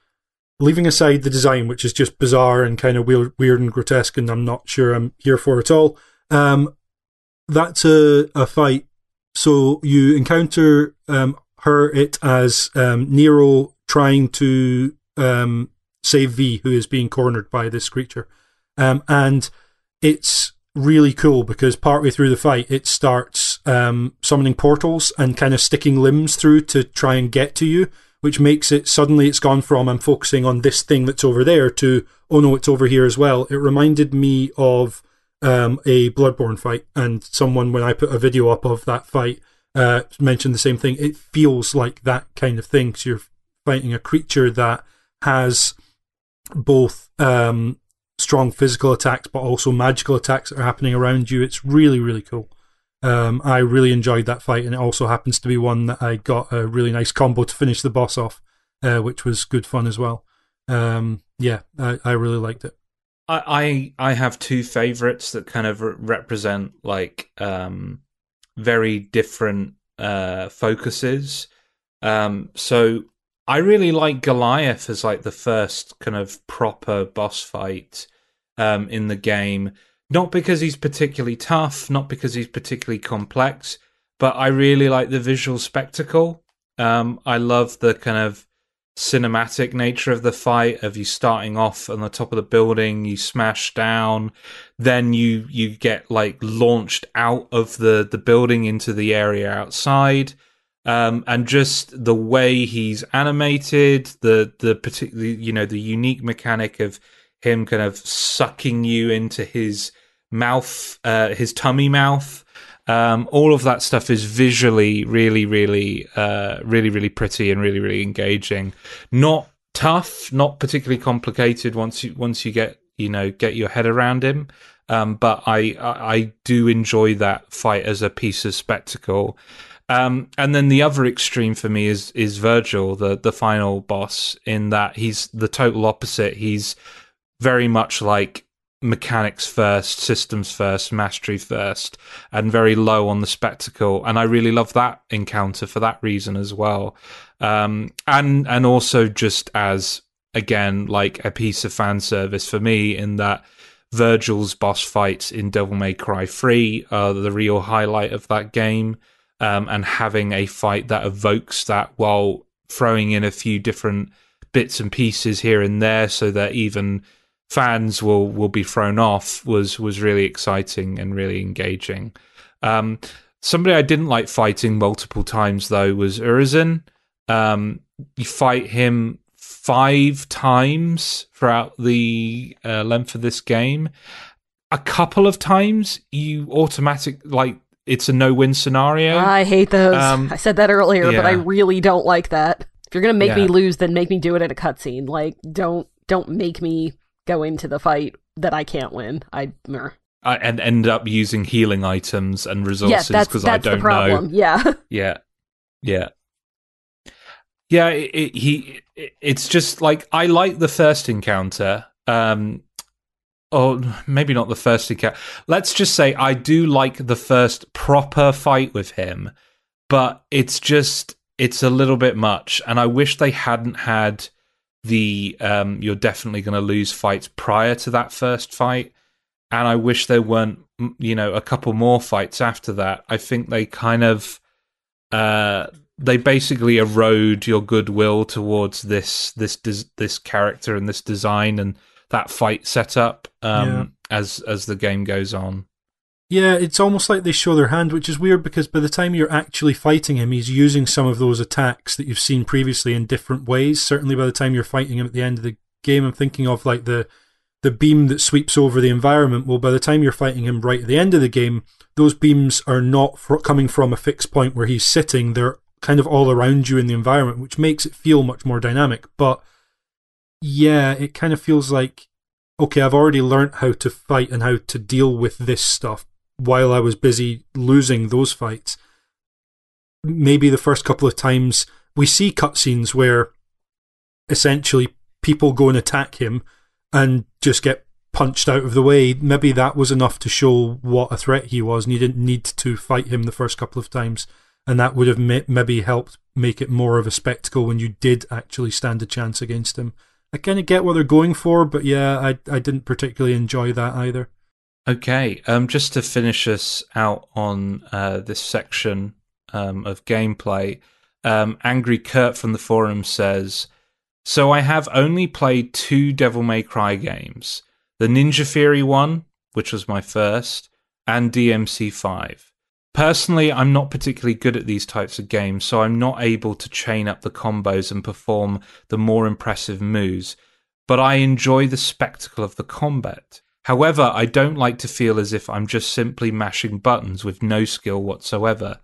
B: leaving aside the design, which is just bizarre and kind of weird, weird and grotesque, and I'm not sure I'm here for at all, um, that's a, a fight. So you encounter um, her, it as um, Nero trying to um, save V, who is being cornered by this creature. Um, and it's really cool because partway through the fight, it starts um, summoning portals and kind of sticking limbs through to try and get to you, which makes it suddenly it's gone from I'm focusing on this thing that's over there to oh no, it's over here as well. It reminded me of um, a Bloodborne fight, and someone when I put a video up of that fight uh, mentioned the same thing. It feels like that kind of thing. So you're fighting a creature that has both um, strong physical attacks, but also magical attacks that are happening around you. It's really, really cool. Um, I really enjoyed that fight, and it also happens to be one that I got a really nice combo to finish the boss off, uh, which was good fun as well. Um, yeah, I, I, really liked it.
A: I, I, have two favorites that kind of re- represent like um, very different uh, focuses. Um, so I really like Goliath as like the first kind of proper boss fight um, in the game. Not because he's particularly tough, not because he's particularly complex, but I really like the visual spectacle. Um, I love the kind of cinematic nature of the fight of you starting off on the top of the building you smash down then you you get like launched out of the the building into the area outside um, and just the way he's animated, the the particularly you know the unique mechanic of him kind of sucking you into his mouth, uh, his tummy mouth. Um, all of that stuff is visually really, really, uh, really, really pretty and really, really engaging. Not tough, not particularly complicated once you once you get you know get your head around him. Um, but I, I I do enjoy that fight as a piece of spectacle. Um, and then the other extreme for me is is Vergil, the the final boss, in that he's the total opposite. He's very much like mechanics first, systems first, mastery first, and very low on the spectacle. And I really love that encounter for that reason as well. Um, and and also just as again like a piece of fan service for me in that Vergil's boss fights in Devil May Cry 3 are the real highlight of that game um, and having a fight that evokes that while throwing in a few different bits and pieces here and there so that even fans will will be thrown off was was really exciting and really engaging. Um, somebody I didn't like fighting multiple times though was Urizen. Um, you fight him five times throughout the uh, length of this game. A couple of times you automatic like it's a no-win scenario.
C: I hate those. Um, I said that earlier, yeah. but I really don't like that. If you're gonna make yeah. me lose, then make me do it in a cutscene. Like, don't don't make me go into the fight that I can't win. I.
A: I and end up using healing items and resources because yeah, I don't know.
C: Yeah.
A: Yeah. Yeah. Yeah. It, it, he. It, it's just like I like the first encounter. Um, oh, maybe not the first encounter. Let's just say I do like the first proper fight with him, but it's just it's a little bit much, and I wish they hadn't had the um, you're definitely going to lose fights prior to that first fight, and I wish there weren't you know a couple more fights after that. I think they kind of uh, they basically erode your goodwill towards this this this character and this design and that fight setup um,
B: Yeah.
A: as as the game goes on.
B: Yeah, it's almost like they show their hand, which is weird because by the time you're actually fighting him, he's using some of those attacks that you've seen previously in different ways. Certainly by the time you're fighting him at the end of the game, I'm thinking of like the the beam that sweeps over the environment. Well, by the time you're fighting him right at the end of the game, those beams are not fro- coming from a fixed point where he's sitting. They're kind of all around you in the environment, which makes it feel much more dynamic. But yeah, it kind of feels like okay, I've already learnt how to fight and how to deal with this stuff while I was busy losing those fights. Maybe the first couple of times we see cutscenes where essentially people go and attack him and just get punched out of the way. Maybe that was enough to show what a threat he was, and you didn't need to fight him the first couple of times. And that would have ma- maybe helped make it more of a spectacle when you did actually stand a chance against him. I kind of get what they're going for, but yeah, I I didn't particularly enjoy that either.
A: Okay, um, just to finish us out on uh, this section um, of gameplay, um, Angry Kurt from the forum says, "So I have only played two Devil May Cry games: the Ninja Theory one, which was my first, and DMC five. Personally, I'm not particularly good at these types of games, so I'm not able to chain up the combos and perform the more impressive moves. But I enjoy the spectacle of the combat." However, I don't like to feel as if I'm just simply mashing buttons with no skill whatsoever.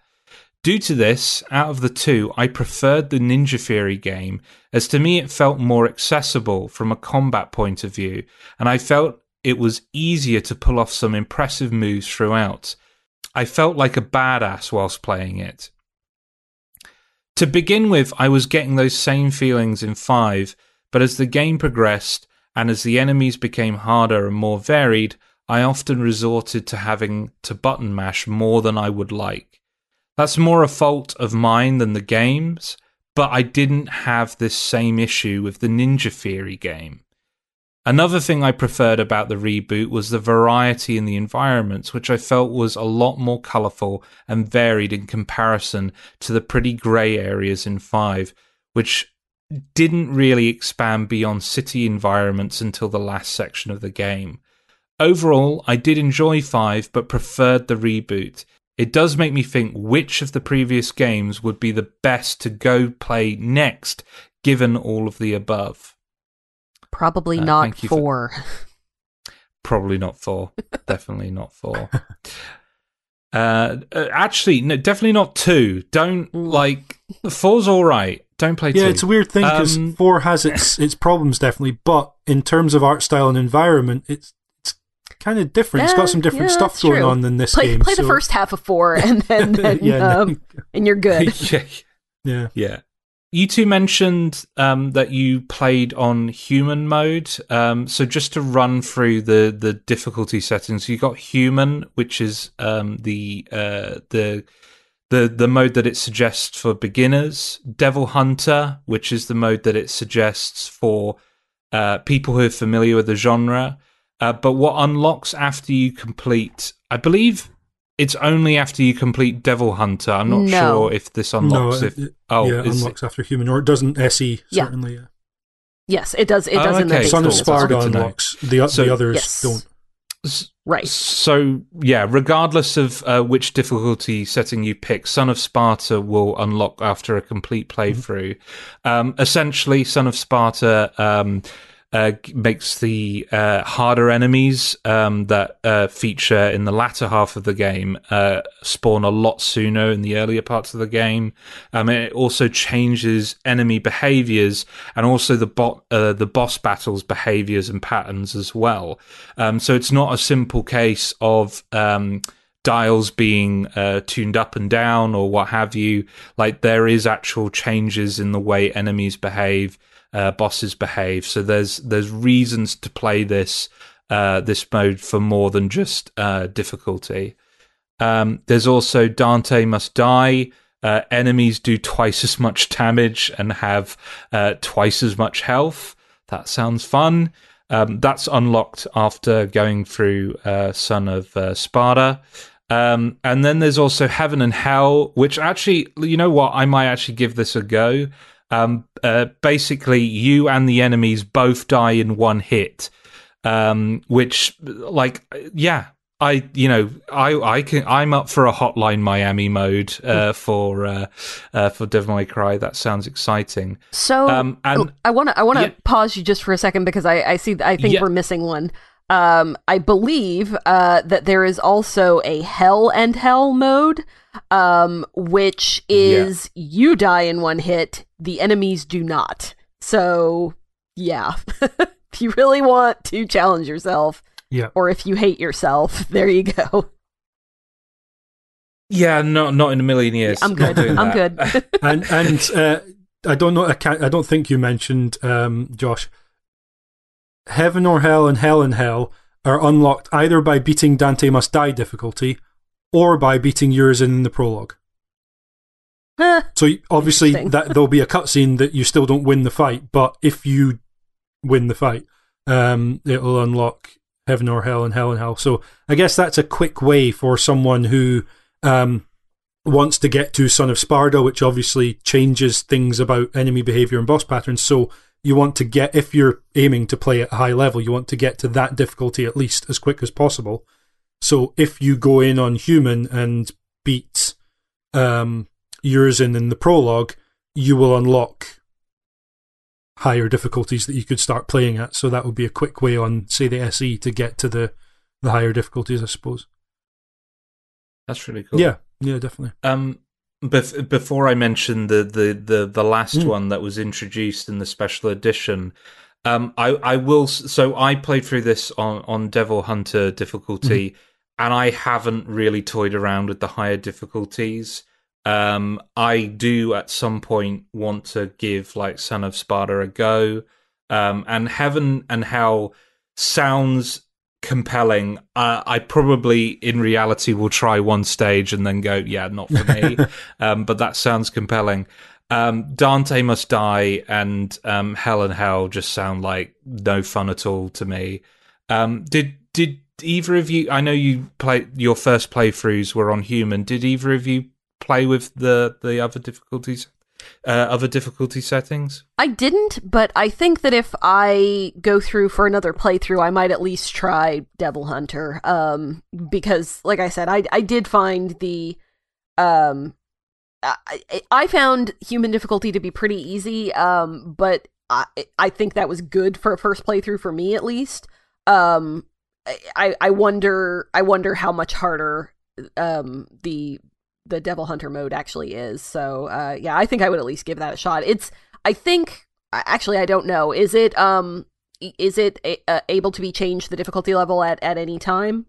A: Due to this, out of the two, I preferred the Ninja Theory game, as to me it felt more accessible from a combat point of view, and I felt it was easier to pull off some impressive moves throughout. I felt like a badass whilst playing it. To begin with, I was getting those same feelings in 5, but as the game progressed, and as the enemies became harder and more varied, I often resorted to having to button mash more than I would like. That's more a fault of mine than the game's, but I didn't have this same issue with the Ninja Theory game. Another thing I preferred about the reboot was the variety in the environments, which I felt was a lot more colourful and varied in comparison to the pretty grey areas in 5, which didn't really expand beyond city environments until the last section of the game. Overall, I did enjoy 5 but preferred the reboot. It does make me think which of the previous games would be the best to go play next, given all of the above.
C: Probably
A: Uh,
C: not
A: thank for-
C: four.
A: Probably not 4. definitely not 4. Uh, uh, actually, no, definitely not 2. Don't, like, four's alright. Don't play 2.
B: Yeah, it's a weird thing because
A: Um,
B: four has its its problems definitely, but in terms of art style and environment, it's it's kind of different. It's got some different
C: yeah,
B: stuff going
C: true.
B: on than this
C: Play
B: game.
C: play the first half of four, and then, then
B: yeah,
C: um, and you're good.
A: yeah.
B: yeah.
A: Yeah. You two mentioned um, that you played on human mode. Um, so just to run through the, the difficulty settings, you got human, which is um, the uh, the the the mode that it suggests for beginners. Devil Hunter, which is the mode that it suggests for uh, people who are familiar with the genre. Uh, but what unlocks after you complete, I believe. It's only after you complete Devil Hunter. I'm not
C: No.
A: sure if this unlocks.
B: no,
A: if,
B: it, it-
A: oh,
B: yeah,
A: is it-
B: unlocks after human, or it doesn't. SE certainly. Yeah.
C: Yes, it does. It
A: Oh,
C: does in the
A: okay.
B: Son of
C: game as well.
A: Good Sparda
B: unlocks. The
A: So-
B: the others
C: Yes.
B: don't.
C: Right.
A: So yeah, regardless of uh, which difficulty setting you pick, Son of Sparda will unlock after a complete playthrough. Um, essentially, Son of Sparda um, uh, makes the uh, harder enemies um, that uh, feature in the latter half of the game uh, spawn a lot sooner in the earlier parts of the game. Um, it also changes enemy behaviors and also the bot, uh, the boss battles behaviors and patterns as well. Um, so it's not a simple case of um, dials being uh, tuned up and down or what have you. Like there is actual changes in the way enemies behave, uh, bosses behave. So there's there's reasons to play this uh, this mode for more than just uh, difficulty. Um, there's also Dante Must Die. Uh, enemies do twice as much damage and have uh, twice as much health. That sounds fun. Um, that's unlocked after going through uh, Son of Sparda. Um, and then there's also Heaven and Hell, which actually, you know what? I might actually give this a go. Um, uh, basically, you and the enemies both die in one hit, um, which, like, yeah, I, you know, I, I can, I'm up for a Hotline Miami mode uh, for uh, uh, for Devil May Cry. That sounds exciting.
C: So,
A: Um, and-
C: I want to I want to
A: Yeah.
C: pause you just for a second because I I see I think
A: Yeah.
C: we're missing one. Um, I believe uh, that there is also a Hell and Hell mode, um, which is you die in one hit, the enemies do not. So, yeah, if you really want to challenge yourself,
B: Yeah.
C: or if you hate yourself, there you go.
A: Yeah, not not in a million years.
C: I'm good. I'm
A: that.
C: good.
B: and and uh, I don't know. I can't. I don't think you mentioned um, Josh. Heaven or Hell and Hell and Hell are unlocked either by beating Dante Must Die difficulty, or by beating Urizen the prologue. So obviously that there'll be a cutscene that you still don't win the fight, but if you win the fight, um, it'll unlock heaven or hell and hell and hell. So I guess that's a quick way for someone who um, wants to get to Son of Sparda, which obviously changes things about enemy behavior and boss patterns. So you want to get, if you're aiming to play at a high level, you want to get to that difficulty at least as quick as possible. So if you go in on human and beat um, Urizen in the prologue, you will unlock higher difficulties that you could start playing at. So that would be a quick way on, say, the SE to get to the the higher difficulties, I suppose.
A: That's really cool.
B: Yeah, yeah, definitely.
A: Um, bef- before I mention the the the, the last
B: Mm.
A: one that was introduced in the special edition, um, I I will. So I played through this on on Devil Hunter difficulty, and I haven't really toyed around with the higher difficulties. Um, I do at some point want to give like Son of Sparda a go. Um, and Heaven and Hell sounds compelling. Uh, I probably, in reality, will try one stage and then go, yeah, not for me. um, but that sounds compelling. Um, Dante Must Die and um, Hell and Hell just sound like no fun at all to me. Um, did did either of you? I know you play your first playthroughs were on human. Did either of you play with the the other difficulties, uh, other difficulty settings?
C: I didn't, but I think that if I go through for another playthrough, I might at least try Devil Hunter. Um, because, like I said, I I did find the, um, I I- found human difficulty to be pretty easy. Um, but I I think that was good for a first playthrough for me at least. Um, I I wonder I wonder how much harder um the the Devil Hunter mode actually is. So uh, yeah, I think I would at least give that a shot. It's I think actually I don't know. Is it um is it a, uh, able to be changed the difficulty level at at any time?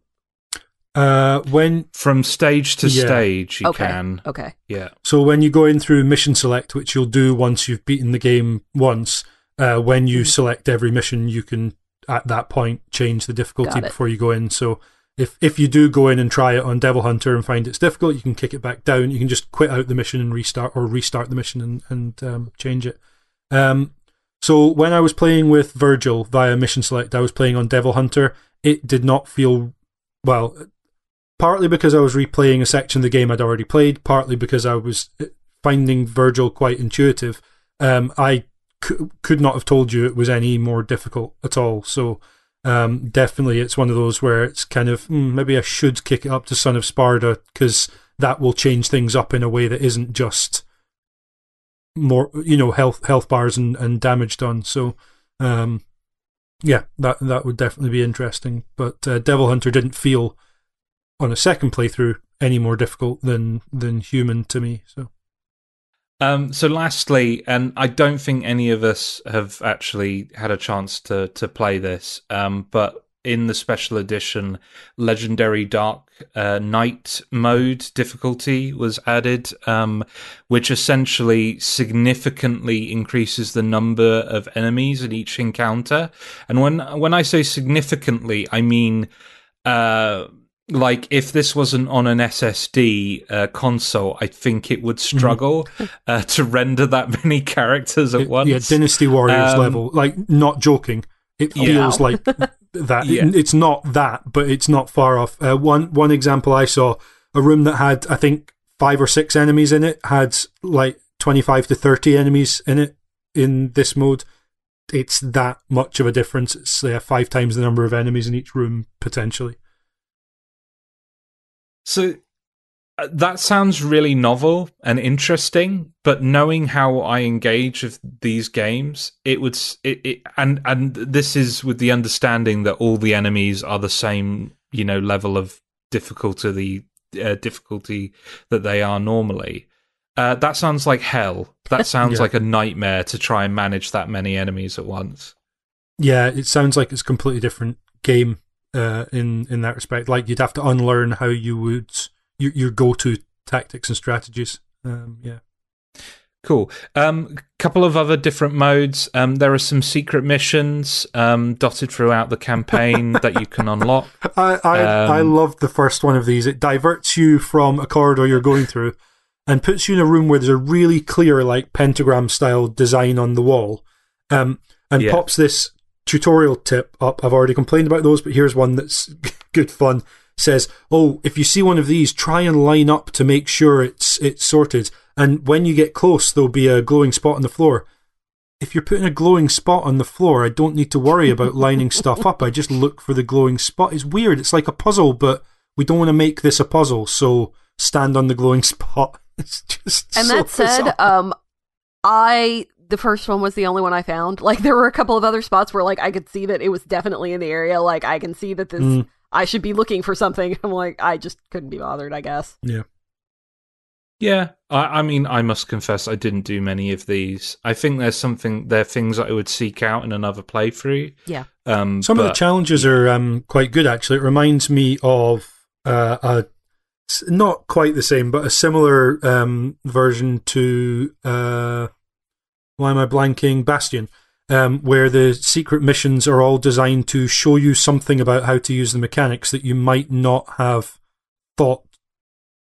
B: Uh, when
A: From stage to
B: Yeah.
A: stage, you
C: okay.
A: can.
C: Okay.
A: Yeah.
B: so when you go in through mission select, which you'll do once you've beaten the game once, uh, when you
C: Mhm.
B: select every mission, you can at that point change the difficulty before you go in. So if if you do go in and try it on Devil Hunter and find it's difficult, you can kick it back down. You can just quit out the mission and restart, or restart the mission and and um, change it. Um, so when I was playing with Vergil via mission select, I was playing on Devil Hunter. It did not feel well. Partly because I was replaying a section of the game I'd already played, partly because I was uh, finding Vergil quite intuitive. Um, I c- could not have told you it was any more difficult at all. So um, definitely, it's one of those where it's kind of hmm, maybe I should kick it up to Son of Sparda because that will change things up in a way that isn't just more, you know, health health bars and, and damage done. So um, yeah, that that would definitely be interesting. But uh, Devil Hunter didn't feel on a second playthrough any more difficult than than human to me. So
A: Um, so lastly, and I don't think any of us have actually had a chance to to play this, um, but in the special edition, legendary dark uh, knight mode difficulty was added, um, which essentially significantly increases the number of enemies in each encounter. And when when I say significantly, I mean. Uh, like if this wasn't on an SSD uh, console, I think it would struggle uh, to render that many characters at
B: It-
A: once.
B: yeah, Dynasty Warriors
A: Um,
B: level, like not joking. it
C: Oh,
B: feels like that.
A: Yeah.
B: It- it's not that, but it's not far off. Uh, one one example I saw a room that had I think five or six enemies in it had like twenty five to thirty enemies in it in this mode. It's that much of a difference. It's uh, five times the number of enemies in each room potentially.
A: So uh, that sounds really novel and interesting, but knowing how I engage with these games, it would it, it and and this is with the understanding that all the enemies are the same, you know, level of difficulty uh, difficulty that they are normally. Uh, that sounds like hell. That sounds
B: Yeah.
A: like a nightmare to try and manage that many enemies at once.
B: Yeah, it sounds like it's a completely different game uh, in in that respect. Like you'd have to unlearn how you would your your go to tactics and strategies. Um, yeah.
A: Cool. Um, couple of other different modes. Um, there are some secret missions um, dotted throughout the campaign that you can unlock.
B: I I, I
A: Um,
B: loved the first one of these. It diverts you from a corridor you're going through and puts you in a room where there's a really clear, like pentagram style design on the wall, um, and
A: Yeah.
B: pops this tutorial tip up. I've already complained about those, but here's one that's good fun. Says, "Oh, if you see one of these, try and line up to make sure it's it's sorted. And when you get close, there'll be a glowing spot on the floor." If you're putting a glowing spot on the floor, I don't need to worry about lining stuff up. I just look for the glowing spot. It's weird. It's like a puzzle, but we don't want to make this a puzzle, so stand on the glowing spot. It's just
C: And
B: so
C: that said,
B: bizarre.
C: um, I the first one was the only one I found. Like there were a couple of other spots where like I could see that it was definitely in the area. Like I can see that this
B: Mm.
C: I should be looking for something. I'm like I just couldn't be bothered. I guess.
B: yeah,
A: Yeah, I, I mean, I must confess, I didn't do many of these. I think there's something, there are things that I would seek out in another playthrough.
C: Yeah.
A: Um,
B: some of the challenges are um, quite good. Actually, it reminds me of uh, a s- not quite the same, but a similar um, version to uh, why am I blanking? Bastion. Um, where the secret missions are all designed to show you something about how to use the mechanics that you might not have thought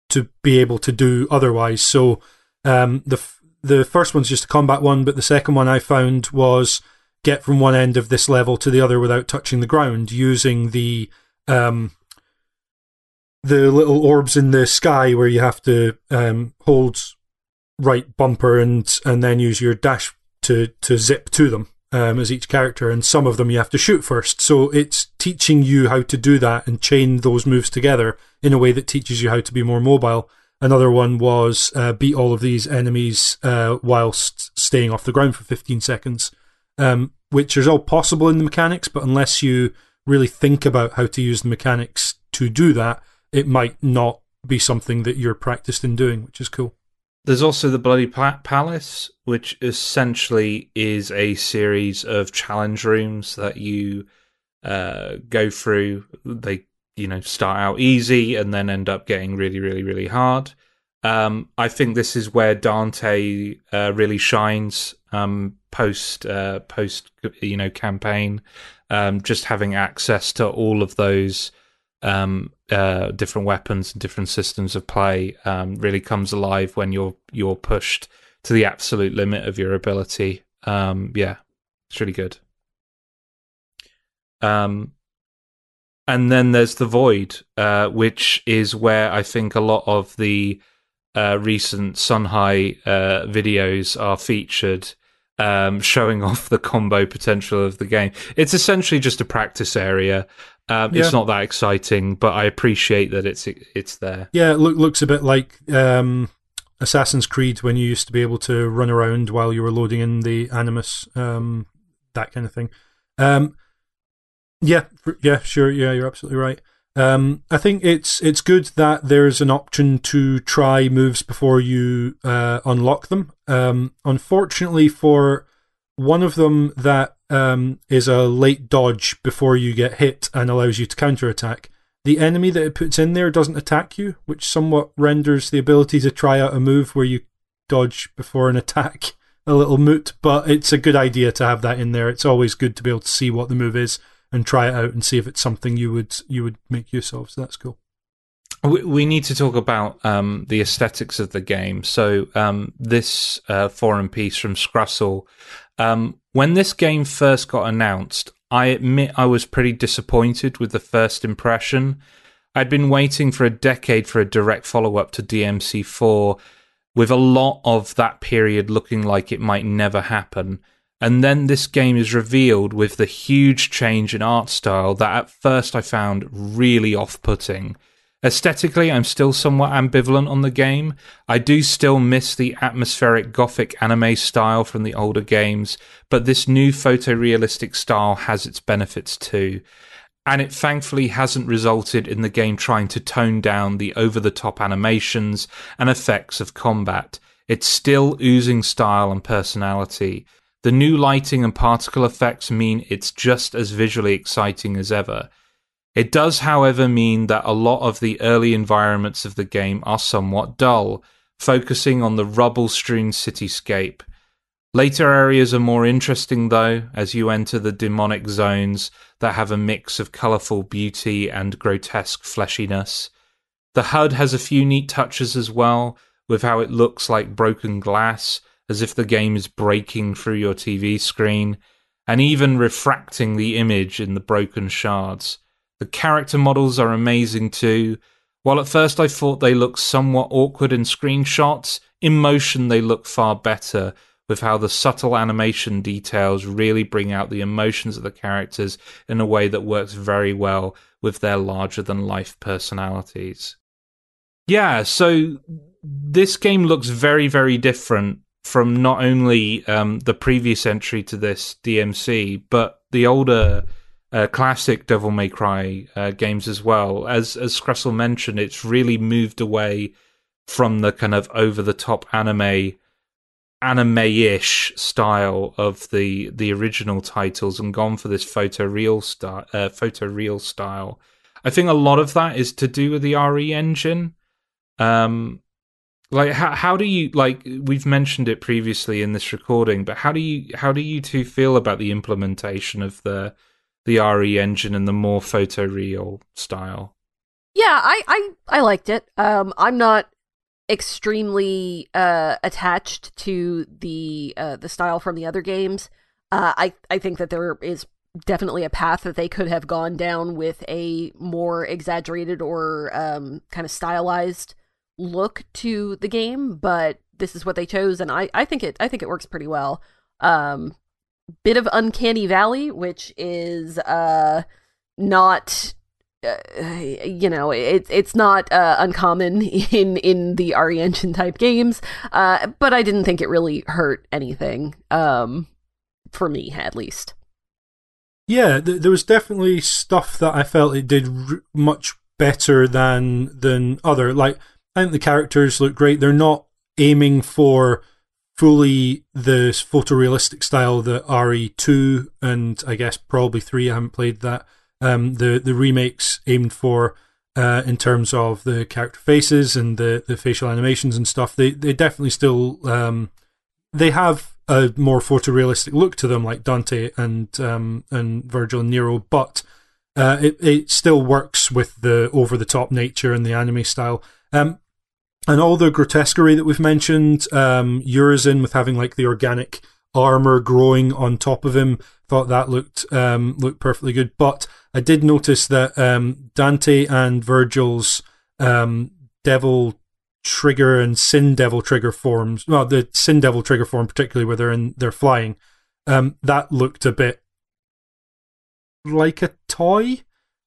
B: to be able to do otherwise. So um, the f- the first one's just a combat one, but the second one I found was get from one end of this level to the other without touching the ground using the um, the little orbs in the sky where you have to um, hold right bumper and and then use your dash to to zip to them um, as each character, and some of them you have to shoot first. So it's teaching you how to do that and chain those moves together in a way that teaches you how to be more mobile. Another one was uh, beat all of these enemies uh, whilst staying off the ground for 15 seconds, um, which is all possible in the mechanics, but unless you really think about how to use the mechanics to do that, it might not be something that you're practiced in doing, which is cool.
A: There's also the Bloody Palace, which essentially is a series of challenge rooms that you uh, go through. They, you know, start out easy and then end up getting really, really, really hard. Um, I think this is where Dante uh, really shines um, post uh, post you know campaign. Um, just having access to all of those um, uh, different weapons and different systems of play um, really comes alive when you're you're pushed to the absolute limit of your ability. Um, yeah, it's really good. Um, and then there's the void, uh, which is where I think a lot of the uh, recent Sunhigh uh, videos are featured, um, showing off the combo potential of the game. It's essentially just a practice area. Um,
B: Yeah.
A: It's not that exciting, but I appreciate that it's it's there.
B: Yeah, it look, looks a bit like um, Assassin's Creed when you used to be able to run around while you were loading in the Animus, um, that kind of thing. Um, yeah, yeah, sure, yeah, you're absolutely right. Um, I think it's it's good that there's an option to try moves before you uh, unlock them. Um, unfortunately, for one of them that um, is a late dodge before you get hit and allows you to counterattack the enemy that it puts in there doesn't attack you, which somewhat renders the ability to try out a move where you dodge before an attack a little moot. But it's a good idea to have that in there. It's always good to be able to see what the move is and try it out and see if it's something you would you would make use of. So that's cool.
A: We, we need to talk about um, the aesthetics of the game. So um, this uh, forum piece from Scrussel, um, when this game first got announced, I admit I was pretty disappointed with the first impression. I'd been waiting for a decade for a direct follow up to DMC4, with a lot of that period looking like it might never happen. And then this game is revealed with the huge change in art style that at first I found really off putting. Aesthetically, I'm still somewhat ambivalent on the game. I do still miss the atmospheric gothic anime style from the older games, but this new photorealistic style has its benefits too and it thankfully hasn't resulted in the game trying to tone down the over the top animations and effects of combat. It's still oozing style and personality. The new lighting and particle effects mean it's just as visually exciting as ever. It does, however, mean that a lot of the early environments of the game are somewhat dull, focusing on the rubble strewn cityscape. Later areas are more interesting, though, as you enter the demonic zones that have a mix of colourful beauty and grotesque fleshiness. The HUD has a few neat touches as well, with how it looks like broken glass, as if the game is breaking through your TV screen, and even refracting the image in the broken shards. The character models are amazing too. While at first I thought they looked somewhat awkward in screenshots, in motion they look far better, with how the subtle animation details really bring out the emotions of the characters in a way that works very well with their larger than life personalities. Yeah, so this game looks very, very different from not only um, the previous entry to this DMC, but the older uh, classic Devil May Cry uh, games as well. As as Scrussel mentioned, it's really moved away from the kind of over the top anime anime-ish style of the the original titles and gone for this photo real style uh, photo real style i think a lot of that is to do with the re engine um like how how do you like we've mentioned it previously in this recording but how do you how do you two feel about the implementation of the the re engine and the more photo real style
C: yeah i i i liked it um i'm not extremely uh, attached to the uh, the style from the other games. Uh, I I think that there is definitely a path that they could have gone down with a more exaggerated or um, kind of stylized look to the game, but this is what they chose, and I, I think it I think it works pretty well. Um, bit of uncanny valley, which is uh not uh, you know, it's it's not uh, uncommon in in the RE Engine type games, uh, but I didn't think it really hurt anything um, for me, at least.
B: Yeah, th- there was definitely stuff that I felt it did r- much better than than other. Like I think the characters look great. They're not aiming for fully the photorealistic style that RE2 and I guess probably 3 I haven't played that um, the the remakes aimed for uh, in terms of the character faces and the, the facial animations and stuff. They they definitely still um, they have a more photorealistic look to them, like Dante and um, and Vergil and Nero, but uh, it it still works with the over the top nature and the anime style. Um, and all the grotesquerie that we've mentioned, um, Urizen with having like the organic armor growing on top of him, thought that looked um, looked perfectly good. But I did notice that um, Dante and Vergil's um, Devil Trigger and Sin Devil Trigger forms, well, the Sin Devil Trigger form particularly, where they're in they're flying, um, that looked a bit like a toy,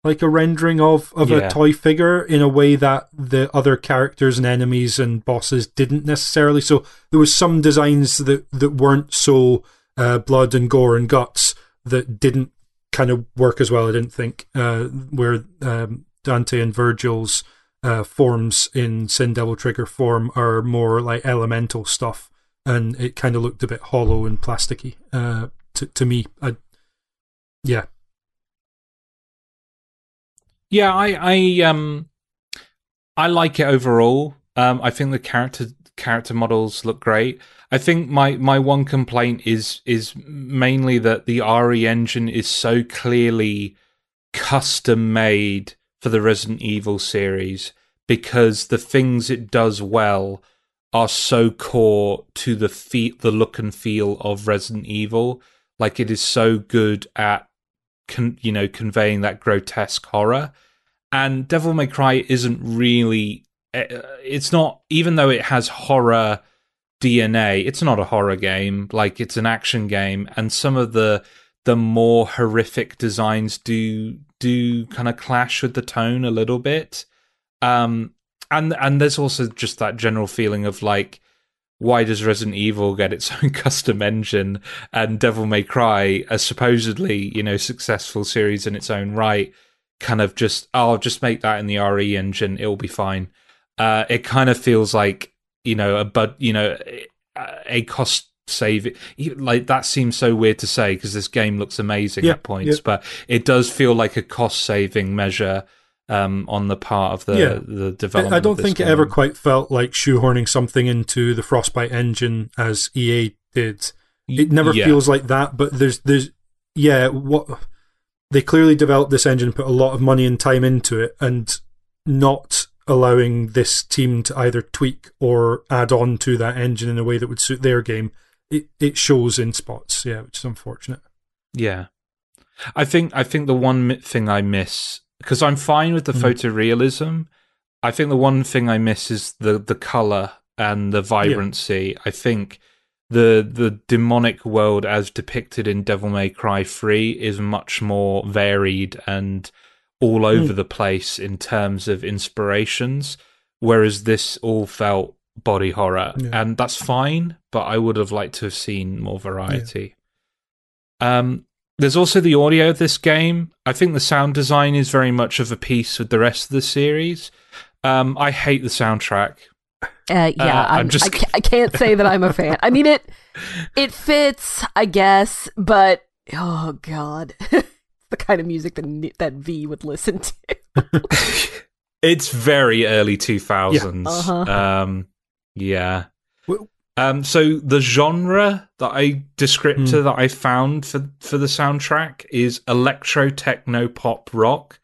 B: like a rendering of of yeah. a toy figure in a way that the other characters and enemies and bosses didn't necessarily. So there was some designs that that weren't so uh, blood and gore and guts that didn't kind of work as well. I didn't think uh, where um, Dante and Vergil's uh, forms in Sin Devil Trigger form are more like elemental stuff, and it kind of looked a bit hollow and plasticky uh, to to me. I, yeah,
A: yeah, I I um I like it overall. Um, I think the character character models look great. I think my my one complaint is is mainly that the RE engine is so clearly custom made for the Resident Evil series because the things it does well are so core to the fe- the look and feel of Resident Evil. Like it is so good at con- you know conveying that grotesque horror. And Devil May Cry isn't really. uh, It's not even though it has horror DNA. It's not a horror game. Like it's an action game, and some of the the more horrific designs do do kind of clash with the tone a little bit. Um, and and there's also just that general feeling of like why does Resident Evil get its own custom engine and Devil May Cry, a supposedly you know successful series in its own right, kind of just oh, I'll just make that in the RE engine, it'll be fine. Uh, it kind of feels like you know a but you know a cost save like that seems so weird to say because this game looks amazing
B: Yeah,
A: at points,
B: yeah.
A: but it does feel like a cost saving measure um, on the part of the
B: Yeah.
A: the development.
B: I don't
A: this
B: think it ever quite felt like shoehorning something into the Frostbite engine as EA did. It never
A: Yeah.
B: feels like that, but there's there's yeah, what they clearly developed this engine, put a lot of money and time into it, and not allowing this team to either tweak or add on to that engine in a way that would suit their game. It it shows in spots, yeah, which is unfortunate.
A: Yeah, I think I think the one thing I miss because I'm fine with the
B: Mm.
A: photorealism. I think the one thing I miss is the the color and the vibrancy. I think the the demonic world as depicted in Devil May Cry 3 is much more varied and all over the place in terms of inspirations whereas this all felt body horror
B: Yeah.
A: and that's fine but I would have liked to have seen more variety. Um there's also the audio of this game. I think the sound design is very much of a piece with the rest of the series. Um, I hate the soundtrack.
C: Uh, yeah,
A: Uh, I'm
C: I'm
A: just-
C: I, ca- I can't say that I'm a fan. I mean it it fits, I guess, but oh god, it's the kind of music that that V would listen to.
A: It's very early 2000s.
C: Uh-huh.
A: Um, yeah.
B: Well-
A: Um, so the genre that I descriptor
B: Hmm.
A: that I found for for the soundtrack is electro techno pop rock,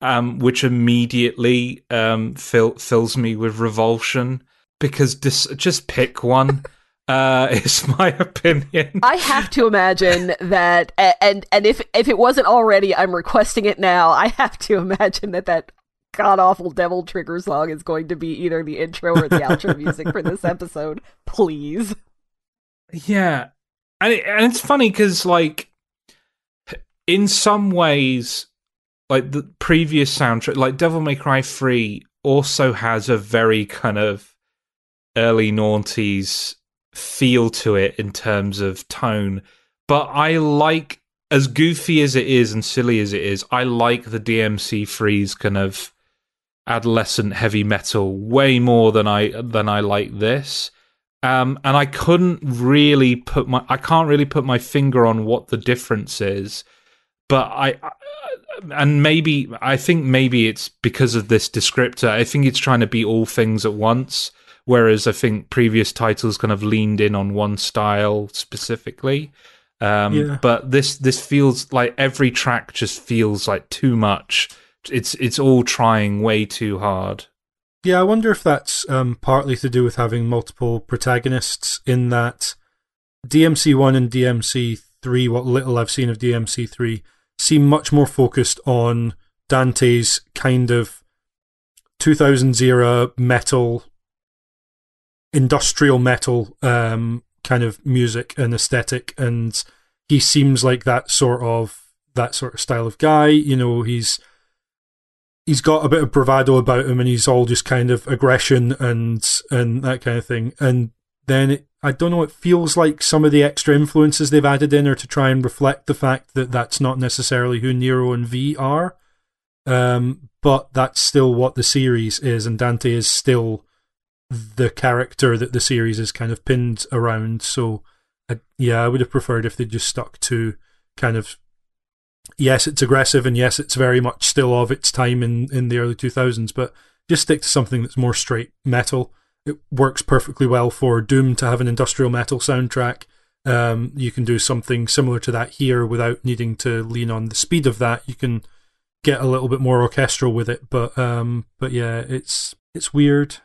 A: um, which immediately um fill, fills me with revulsion because dis- just pick one. uh, is my opinion.
C: I have to imagine that, and and if if it wasn't already, I'm requesting it now. I have to imagine that that god awful Devil Trigger song is going to be either the intro or the outro music for this episode. Please.
A: Yeah, and it, and it's funny because like in some ways, like the previous soundtrack, like Devil May Cry Three, also has a very kind of early noughties feel to it in terms of tone. But I like as goofy as it is and silly as it is. I like the DMC Three's kind of adolescent heavy metal way more than I than I like this. Um, and I couldn't really put my I can't really put my finger on what the difference is, but I, I and maybe I think maybe it's because of this descriptor. I think it's trying to be all things at once, whereas I think previous titles kind of leaned in on one style specifically. Um,
B: Yeah.
A: But this this feels like every track just feels like too much. It's it's all trying way too hard.
B: Yeah, I wonder if that's um, partly to do with having multiple protagonists. In that DMC one and DMC three, what little I've seen of DMC three, seem much more focused on Dante's kind of 2000s era metal, industrial metal um, kind of music and aesthetic, and he seems like that sort of that sort of style of guy. You know, he's he's got a bit of bravado about him, and he's all just kind of aggression and and that kind of thing. And then it, I don't know. It feels like some of the extra influences they've added in are to try and reflect the fact that that's not necessarily who Nero and V are. Um, but that's still what the series is, and Dante is still the character that the series is kind of pinned around. So, I, yeah, I would have preferred if they just stuck to kind of yes, it's aggressive, and yes, it's very much still of its time in in the early two thousands. But just stick to something that's more straight metal. It works perfectly well for Doom to have an industrial metal soundtrack. Um, you can do something similar to that here without needing to lean on the speed of that. You can get a little bit more orchestral with it, but um, but yeah, it's it's weird.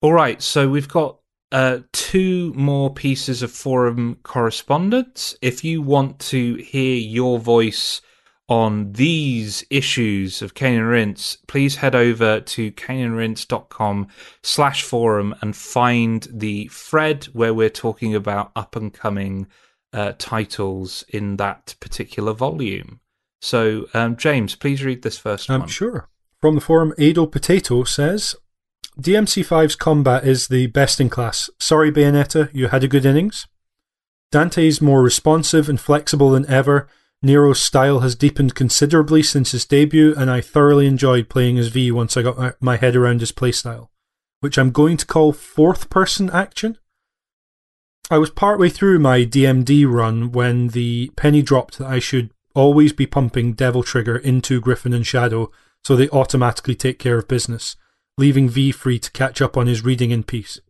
A: All right, so we've got uh, two more pieces of forum correspondence. If you want to hear your voice on these issues of Cane and Rinse, please head over to caneandrinse.com slash forum and find the thread where we're talking about up and coming uh, titles in that particular volume. So, um, James, please read this first
B: I'm
A: one.
B: sure. From the forum, Ado Potato says DMC5's combat is the best in class. Sorry, Bayonetta, you had a good innings. Dante's more responsive and flexible than ever. Nero's style has deepened considerably since his debut, and I thoroughly enjoyed playing as V once I got my, my head around his playstyle, which I'm going to call fourth person action. I was partway through my DMD run when the penny dropped that I should always be pumping Devil Trigger into Griffon and Shadow so they automatically take care of business, leaving V free to catch up on his reading in peace.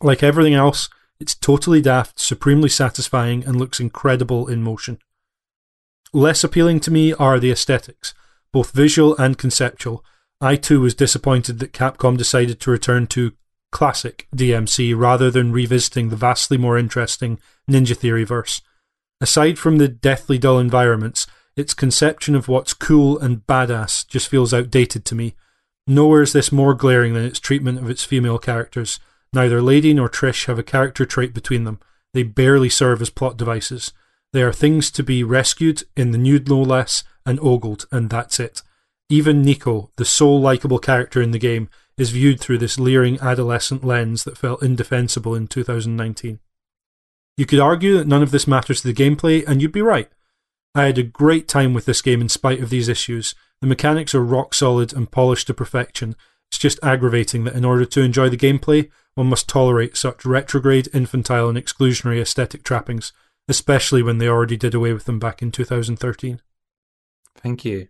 B: Like everything else, it's totally daft, supremely satisfying, and looks incredible in motion. Less appealing to me are the aesthetics, both visual and conceptual. I too was disappointed that Capcom decided to return to classic DMC rather than revisiting the vastly more interesting Ninja Theory verse. Aside from the deathly dull environments, its conception of what's cool and badass just feels outdated to me. Nowhere is this more glaring than its treatment of its female characters. Neither Lady nor Trish have a character trait between them. They barely serve as plot devices. They are things to be rescued, in the nude no less, and ogled, and that's it. Even Nico, the sole likable character in the game, is viewed through this leering adolescent lens that felt indefensible in 2019. You could argue that none of this matters to the gameplay, and you'd be right. I had a great time with this game in spite of these issues. The mechanics are rock solid and polished to perfection. It's just aggravating that in order to enjoy the gameplay, one must tolerate such retrograde, infantile, and exclusionary aesthetic trappings, especially when they already did away with them back in 2013.
A: Thank you.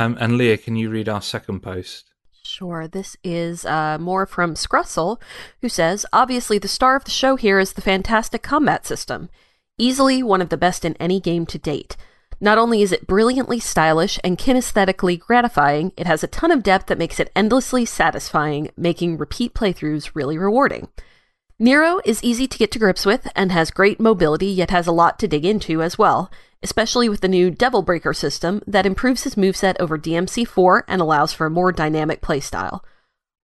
A: Um, and Leah, can you read our second post?
C: Sure. This is uh, more from Scrussel, who says Obviously, the star of the show here is the fantastic combat system. Easily one of the best in any game to date. Not only is it brilliantly stylish and kinesthetically gratifying, it has a ton of depth that makes it endlessly satisfying, making repeat playthroughs really rewarding. Nero is easy to get to grips with and has great mobility, yet has a lot to dig into as well, especially with the new Devil Breaker system that improves his moveset over DMC4 and allows for a more dynamic playstyle.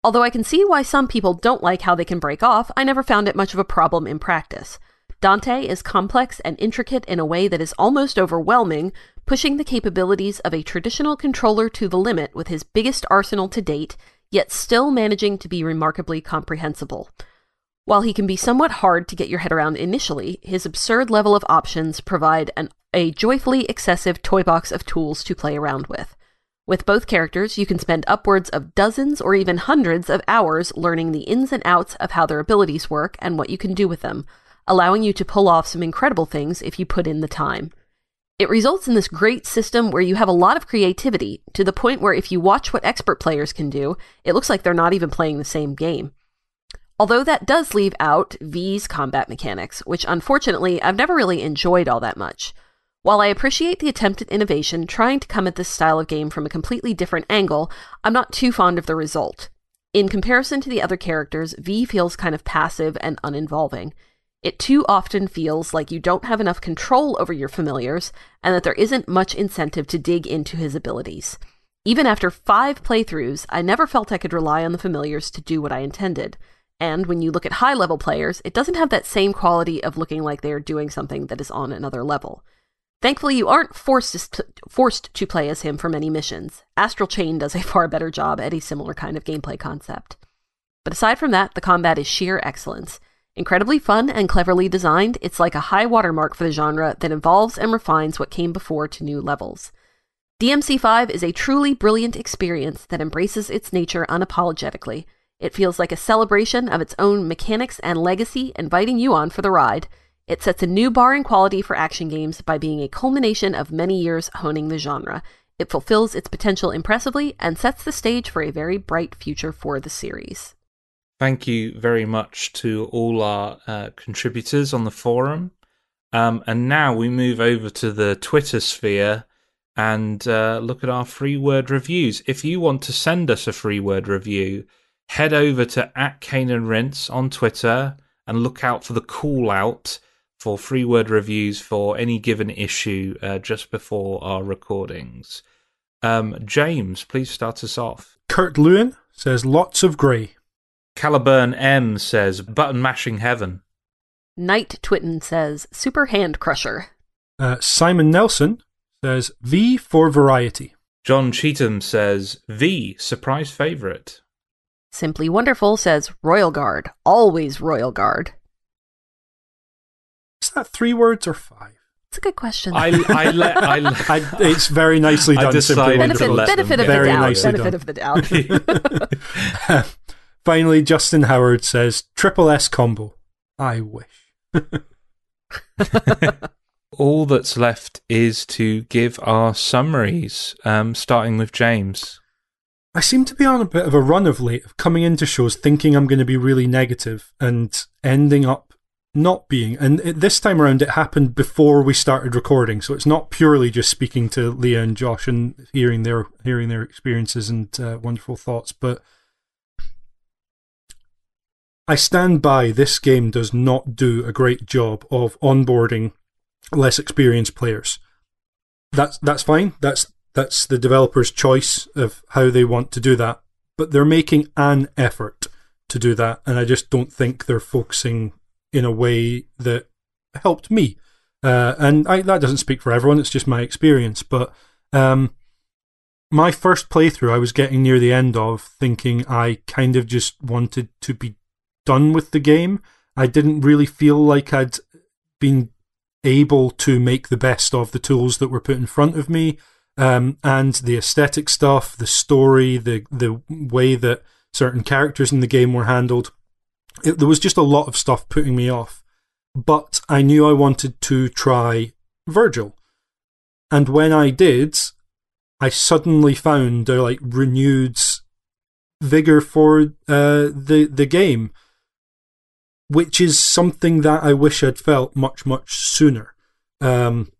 C: Although I can see why some people don't like how they can break off, I never found it much of a problem in practice. Dante is complex and intricate in a way that is almost overwhelming, pushing the capabilities of a traditional controller to the limit with his biggest arsenal to date, yet still managing to be remarkably comprehensible. While he can be somewhat hard to get your head around initially, his absurd level of options provide an, a joyfully excessive toy box of tools to play around with. With both characters, you can spend upwards of dozens or even hundreds of hours learning the ins and outs of how their abilities work and what you can do with them, allowing you to pull off some incredible things if you put in the time. It results in this great system where you have a lot of creativity, to the point where if you watch what expert players can do, it looks like they're not even playing the same game. Although that does leave out V's combat mechanics, which unfortunately I've never really enjoyed all that much. While I appreciate the attempt at innovation, trying to come at this style of game from a completely different angle, I'm not too fond of the result. In comparison to the other characters, V feels kind of passive and uninvolving. It too often feels like you don't have enough control over your familiars, and that there isn't much incentive to dig into his abilities. Even after five playthroughs, I never felt I could rely on the familiars to do what I intended. And when you look at high level players, it doesn't have that same quality of looking like they are doing something that is on another level. Thankfully, you aren't forced to, forced to play as him for many missions. Astral Chain does a far better job at a similar kind of gameplay concept. But aside from that, the combat is sheer excellence. Incredibly fun and cleverly designed, it's like a high watermark for the genre that evolves and refines what came before to new levels. DMC5 is a truly brilliant experience that embraces its nature unapologetically. It feels like a celebration of its own mechanics and legacy, inviting you on for the ride. It sets a new bar in quality for action games by being a culmination of many years honing the genre. It fulfills its potential impressively and sets the stage for a very bright future for the series.
A: Thank you very much to all our uh, contributors on the forum. Um, and now we move over to the Twitter sphere and uh, look at our free word reviews. If you want to send us a free word review, head over to at Cane and Rinse on Twitter and look out for the call out for free word reviews for any given issue uh, just before our recordings. Um, James, please start us off.
B: Kurt Lewin says lots of grey.
A: Caliburn M says button mashing heaven.
C: Knight Twitten says Super Hand Crusher.
B: Uh, Simon Nelson says V for variety.
A: John Cheetham says V, surprise favourite.
C: Simply Wonderful says Royal Guard. Always Royal Guard.
B: Is that three words or five?
C: It's a good question.
A: I, I let. I, let-
B: I, it's very nicely
A: I
B: done. Simply
A: decided
C: benefit
A: to
B: wonderful.
A: let
C: benefit of the
B: Very
C: doubt.
B: nicely
C: Benefit
B: done.
C: of the doubt.
B: Finally, Justin Howard says triple S combo. I wish.
A: all that's left is to give our summaries, um, starting with James.
B: I seem to be on a bit of a run of late of coming into shows thinking I'm going to be really negative and ending up not being. And it, this time around, it happened before we started recording, so it's not purely just speaking to Leah and Josh and hearing their hearing their experiences and uh, wonderful thoughts. But I stand by this game does not do a great job of onboarding less experienced players. That's that's fine. That's that's the developer's choice of how they want to do that. But they're making an effort to do that, and I just don't think they're focusing in a way that helped me. Uh, and I, that doesn't speak for everyone; it's just my experience. But um, my first playthrough, I was getting near the end of, thinking I kind of just wanted to be done with the game. I didn't really feel like I'd been able to make the best of the tools that were put in front of me, um, and the aesthetic stuff, the story, the the way that certain characters in the game were handled. It, there was just a lot of stuff putting me off, but I knew I wanted to try Vergil, and when I did, I suddenly found a like renewed vigor for uh, the the game which is something that I wish I'd felt much much sooner. Um,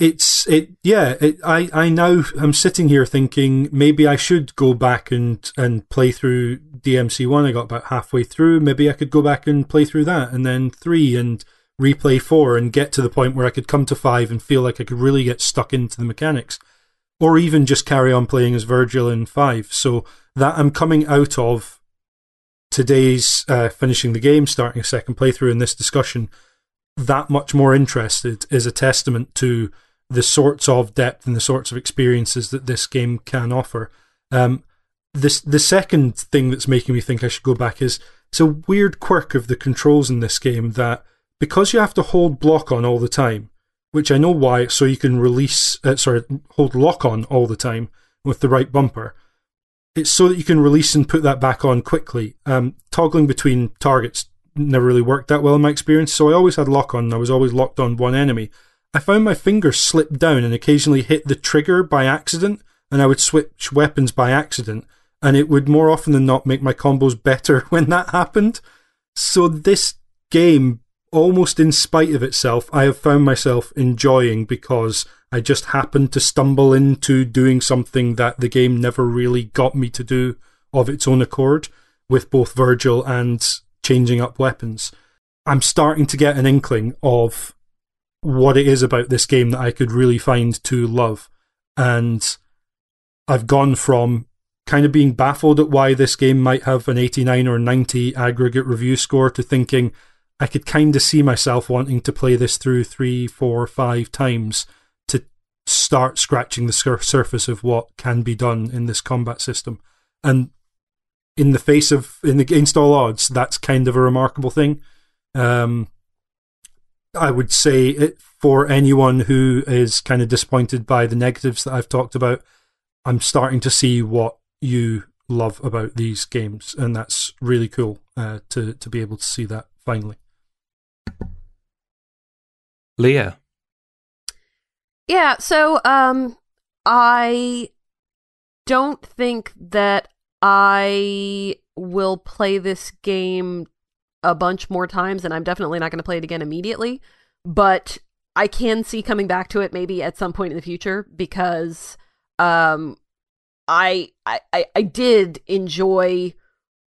B: it's it yeah. It, I I now I'm sitting here thinking maybe I should go back and and play through DMC one. I got about halfway through. Maybe I could go back and play through that, and then three and replay four and get to the point where I could come to five and feel like I could really get stuck into the mechanics, or even just carry on playing as Vergil in five. So that I'm coming out of today's uh, finishing the game, starting a second playthrough in this discussion, that much more interested is a testament to the sorts of depth and the sorts of experiences that this game can offer. Um, this the second thing that's making me think I should go back is it's a weird quirk of the controls in this game that because you have to hold block on all the time, which I know why, so you can release, uh, sorry, hold lock on all the time with the right bumper it's so that you can release and put that back on quickly. Um, toggling between targets never really worked that well in my experience, so I always had lock on. I was always locked on one enemy. I found my fingers slip down and occasionally hit the trigger by accident, and I would switch weapons by accident, and it would more often than not make my combos better when that happened. So this game, almost in spite of itself, I have found myself enjoying because I just happened to stumble into doing something that the game never really got me to do of its own accord with both Vergil and changing up weapons. I'm starting to get an inkling of what it is about this game that I could really find to love. And I've gone from kind of being baffled at why this game might have an 89 or 90 aggregate review score to thinking I could kind of see myself wanting to play this through three, four, five times start scratching the sur- surface of what can be done in this combat system. And in the face of, in the, against all odds, that's kind of a remarkable thing. Um, I would say it for anyone who is kind of disappointed by the negatives that I've talked about. I'm starting to see what you love about these games, and that's really cool uh, to to be able to see that finally.
A: Leah.
C: Yeah, so um I don't think that I will play this game a bunch more times and I'm definitely not going to play it again immediately, but I can see coming back to it maybe at some point in the future because um I I I, did enjoy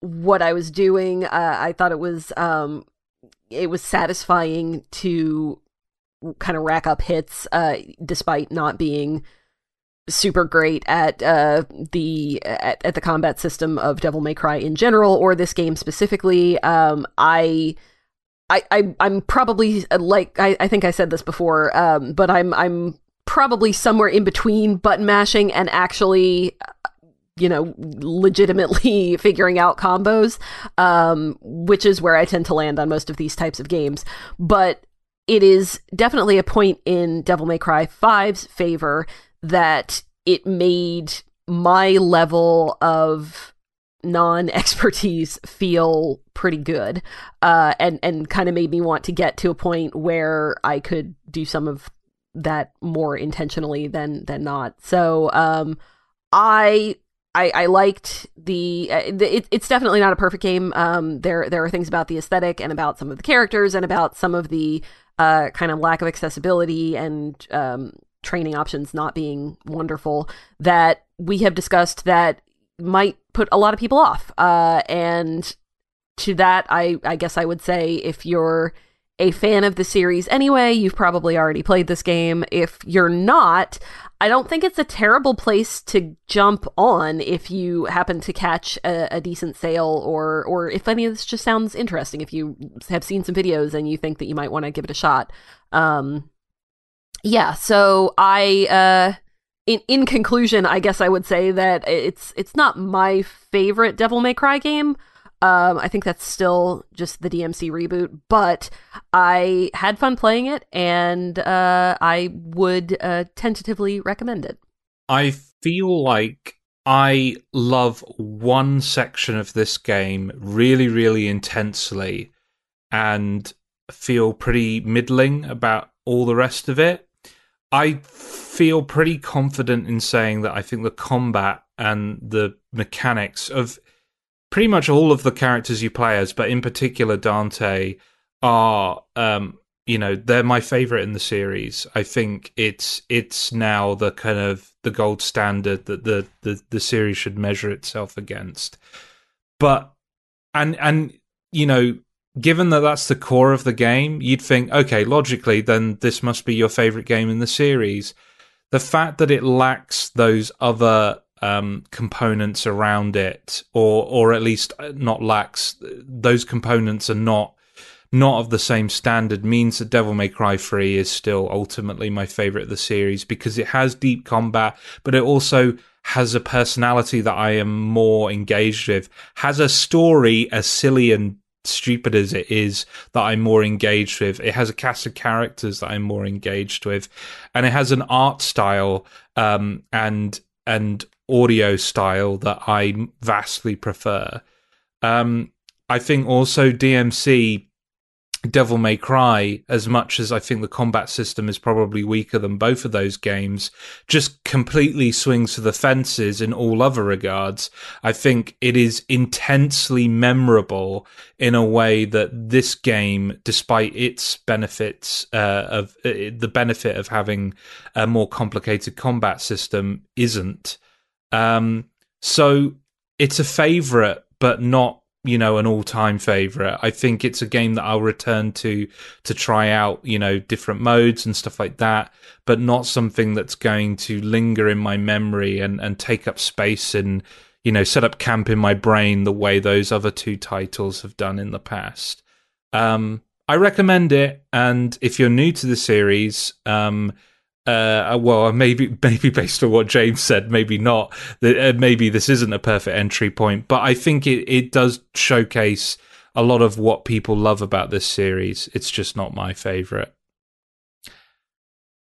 C: what I was doing. Uh, I thought it was um it was satisfying to kind of rack up hits, uh, despite not being super great at uh, the at, at, the combat system of Devil May Cry in general or this game specifically. Um, I. I, I I'm probably like I, I think I said this before, um, but I'm I'm probably somewhere in between button mashing and actually you know legitimately figuring out combos um, which is where i tend to land on most of these types of games but it is definitely a point in devil may cry 5's favor that it made my level of non expertise feel pretty good, uh, and and kind of made me want to get to a point where I could do some of that more intentionally than than not. So um, I I, I, liked the, uh, the it, it's definitely not a perfect game. Um, there there are things about the aesthetic and about some of the characters and about some of the uh, kind of lack of accessibility and um, training options not being wonderful that we have discussed that might put a lot of people off. Uh, and to that, I, I guess I would say if you're a fan of the series anyway, you've probably already played this game. If you're not, I don't think it's a terrible place to jump on if you happen to catch a, a, decent sale or or if any of this just sounds interesting. If you have seen some videos and you think that you might want to give it a shot. Um, yeah, so I uh in in conclusion, I guess I would say that it's it's not my favorite Devil May Cry game. Um, I think that's still just the DMC reboot, but I had fun playing it, and uh, I would uh, tentatively recommend it.
A: I feel like I love one section of this game really, really intensely, and feel pretty middling about all the rest of it. I feel pretty confident in saying that I think the combat and the mechanics of pretty much all of the characters you play as, but in particular Dante, are um, you know they're my favorite in the series. I think it's it's now the kind of the gold standard that the the, the series should measure itself against. But and and you know given that that's the core of the game, you'd think, okay, logically, then this must be your favorite game in the series. The fact that it lacks those other um, components around it, or or at least not lacks. Those components are not not of the same standard. Means that Devil May Cry 3 is still ultimately my favorite of the series because it has deep combat, but it also has a personality that I am more engaged with, has a story as silly and stupid as it is that I'm more engaged with. It has a cast of characters that I'm more engaged with, and it has an art style um, and and audio style that I vastly prefer. Um, I think also DMC Devil May Cry, as much as I think the combat system is probably weaker than both of those games, just completely swings to the fences in all other regards. I think it is intensely memorable in a way that this game, despite its benefits uh, of uh, the benefit of having a more complicated combat system, isn't. Um, so it's a favorite, but not you know an all-time favorite. I think it's a game that i'll return to to try out you know different modes and stuff like that but not something that's going to linger in my memory and and take up space and you know set up camp in my brain the way those other two titles have done in the past. Um i recommend it and if you're new to the series um uh, well, maybe maybe based on what James said, maybe not. Uh, maybe this isn't a perfect entry point, but I think it it does showcase a lot of what people love about this series. It's just not my favorite.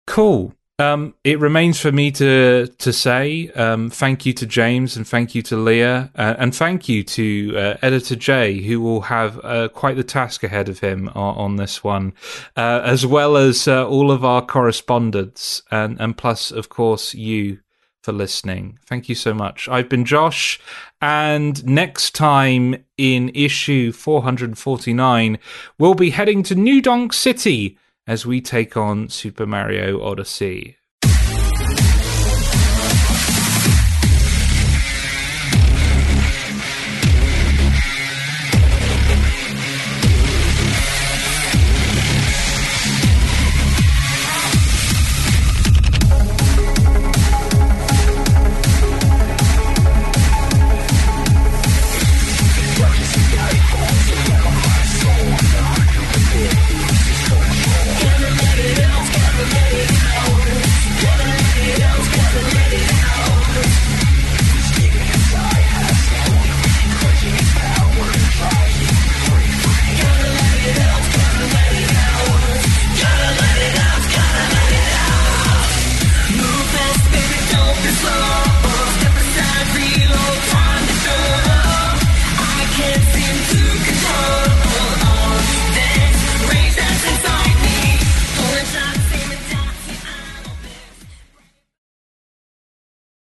A: Cool. Um, it remains for me to to say um, thank you to James and thank you to Leah uh, and thank you to uh, Editor Jay, who will have uh, quite the task ahead of him on, on this one, uh, as well as uh, all of our correspondents and and plus, of course, you for listening. Thank you so much. I've been Josh, and next time in issue 449, we'll be heading to New Donk City as we take on Super Mario Odyssey.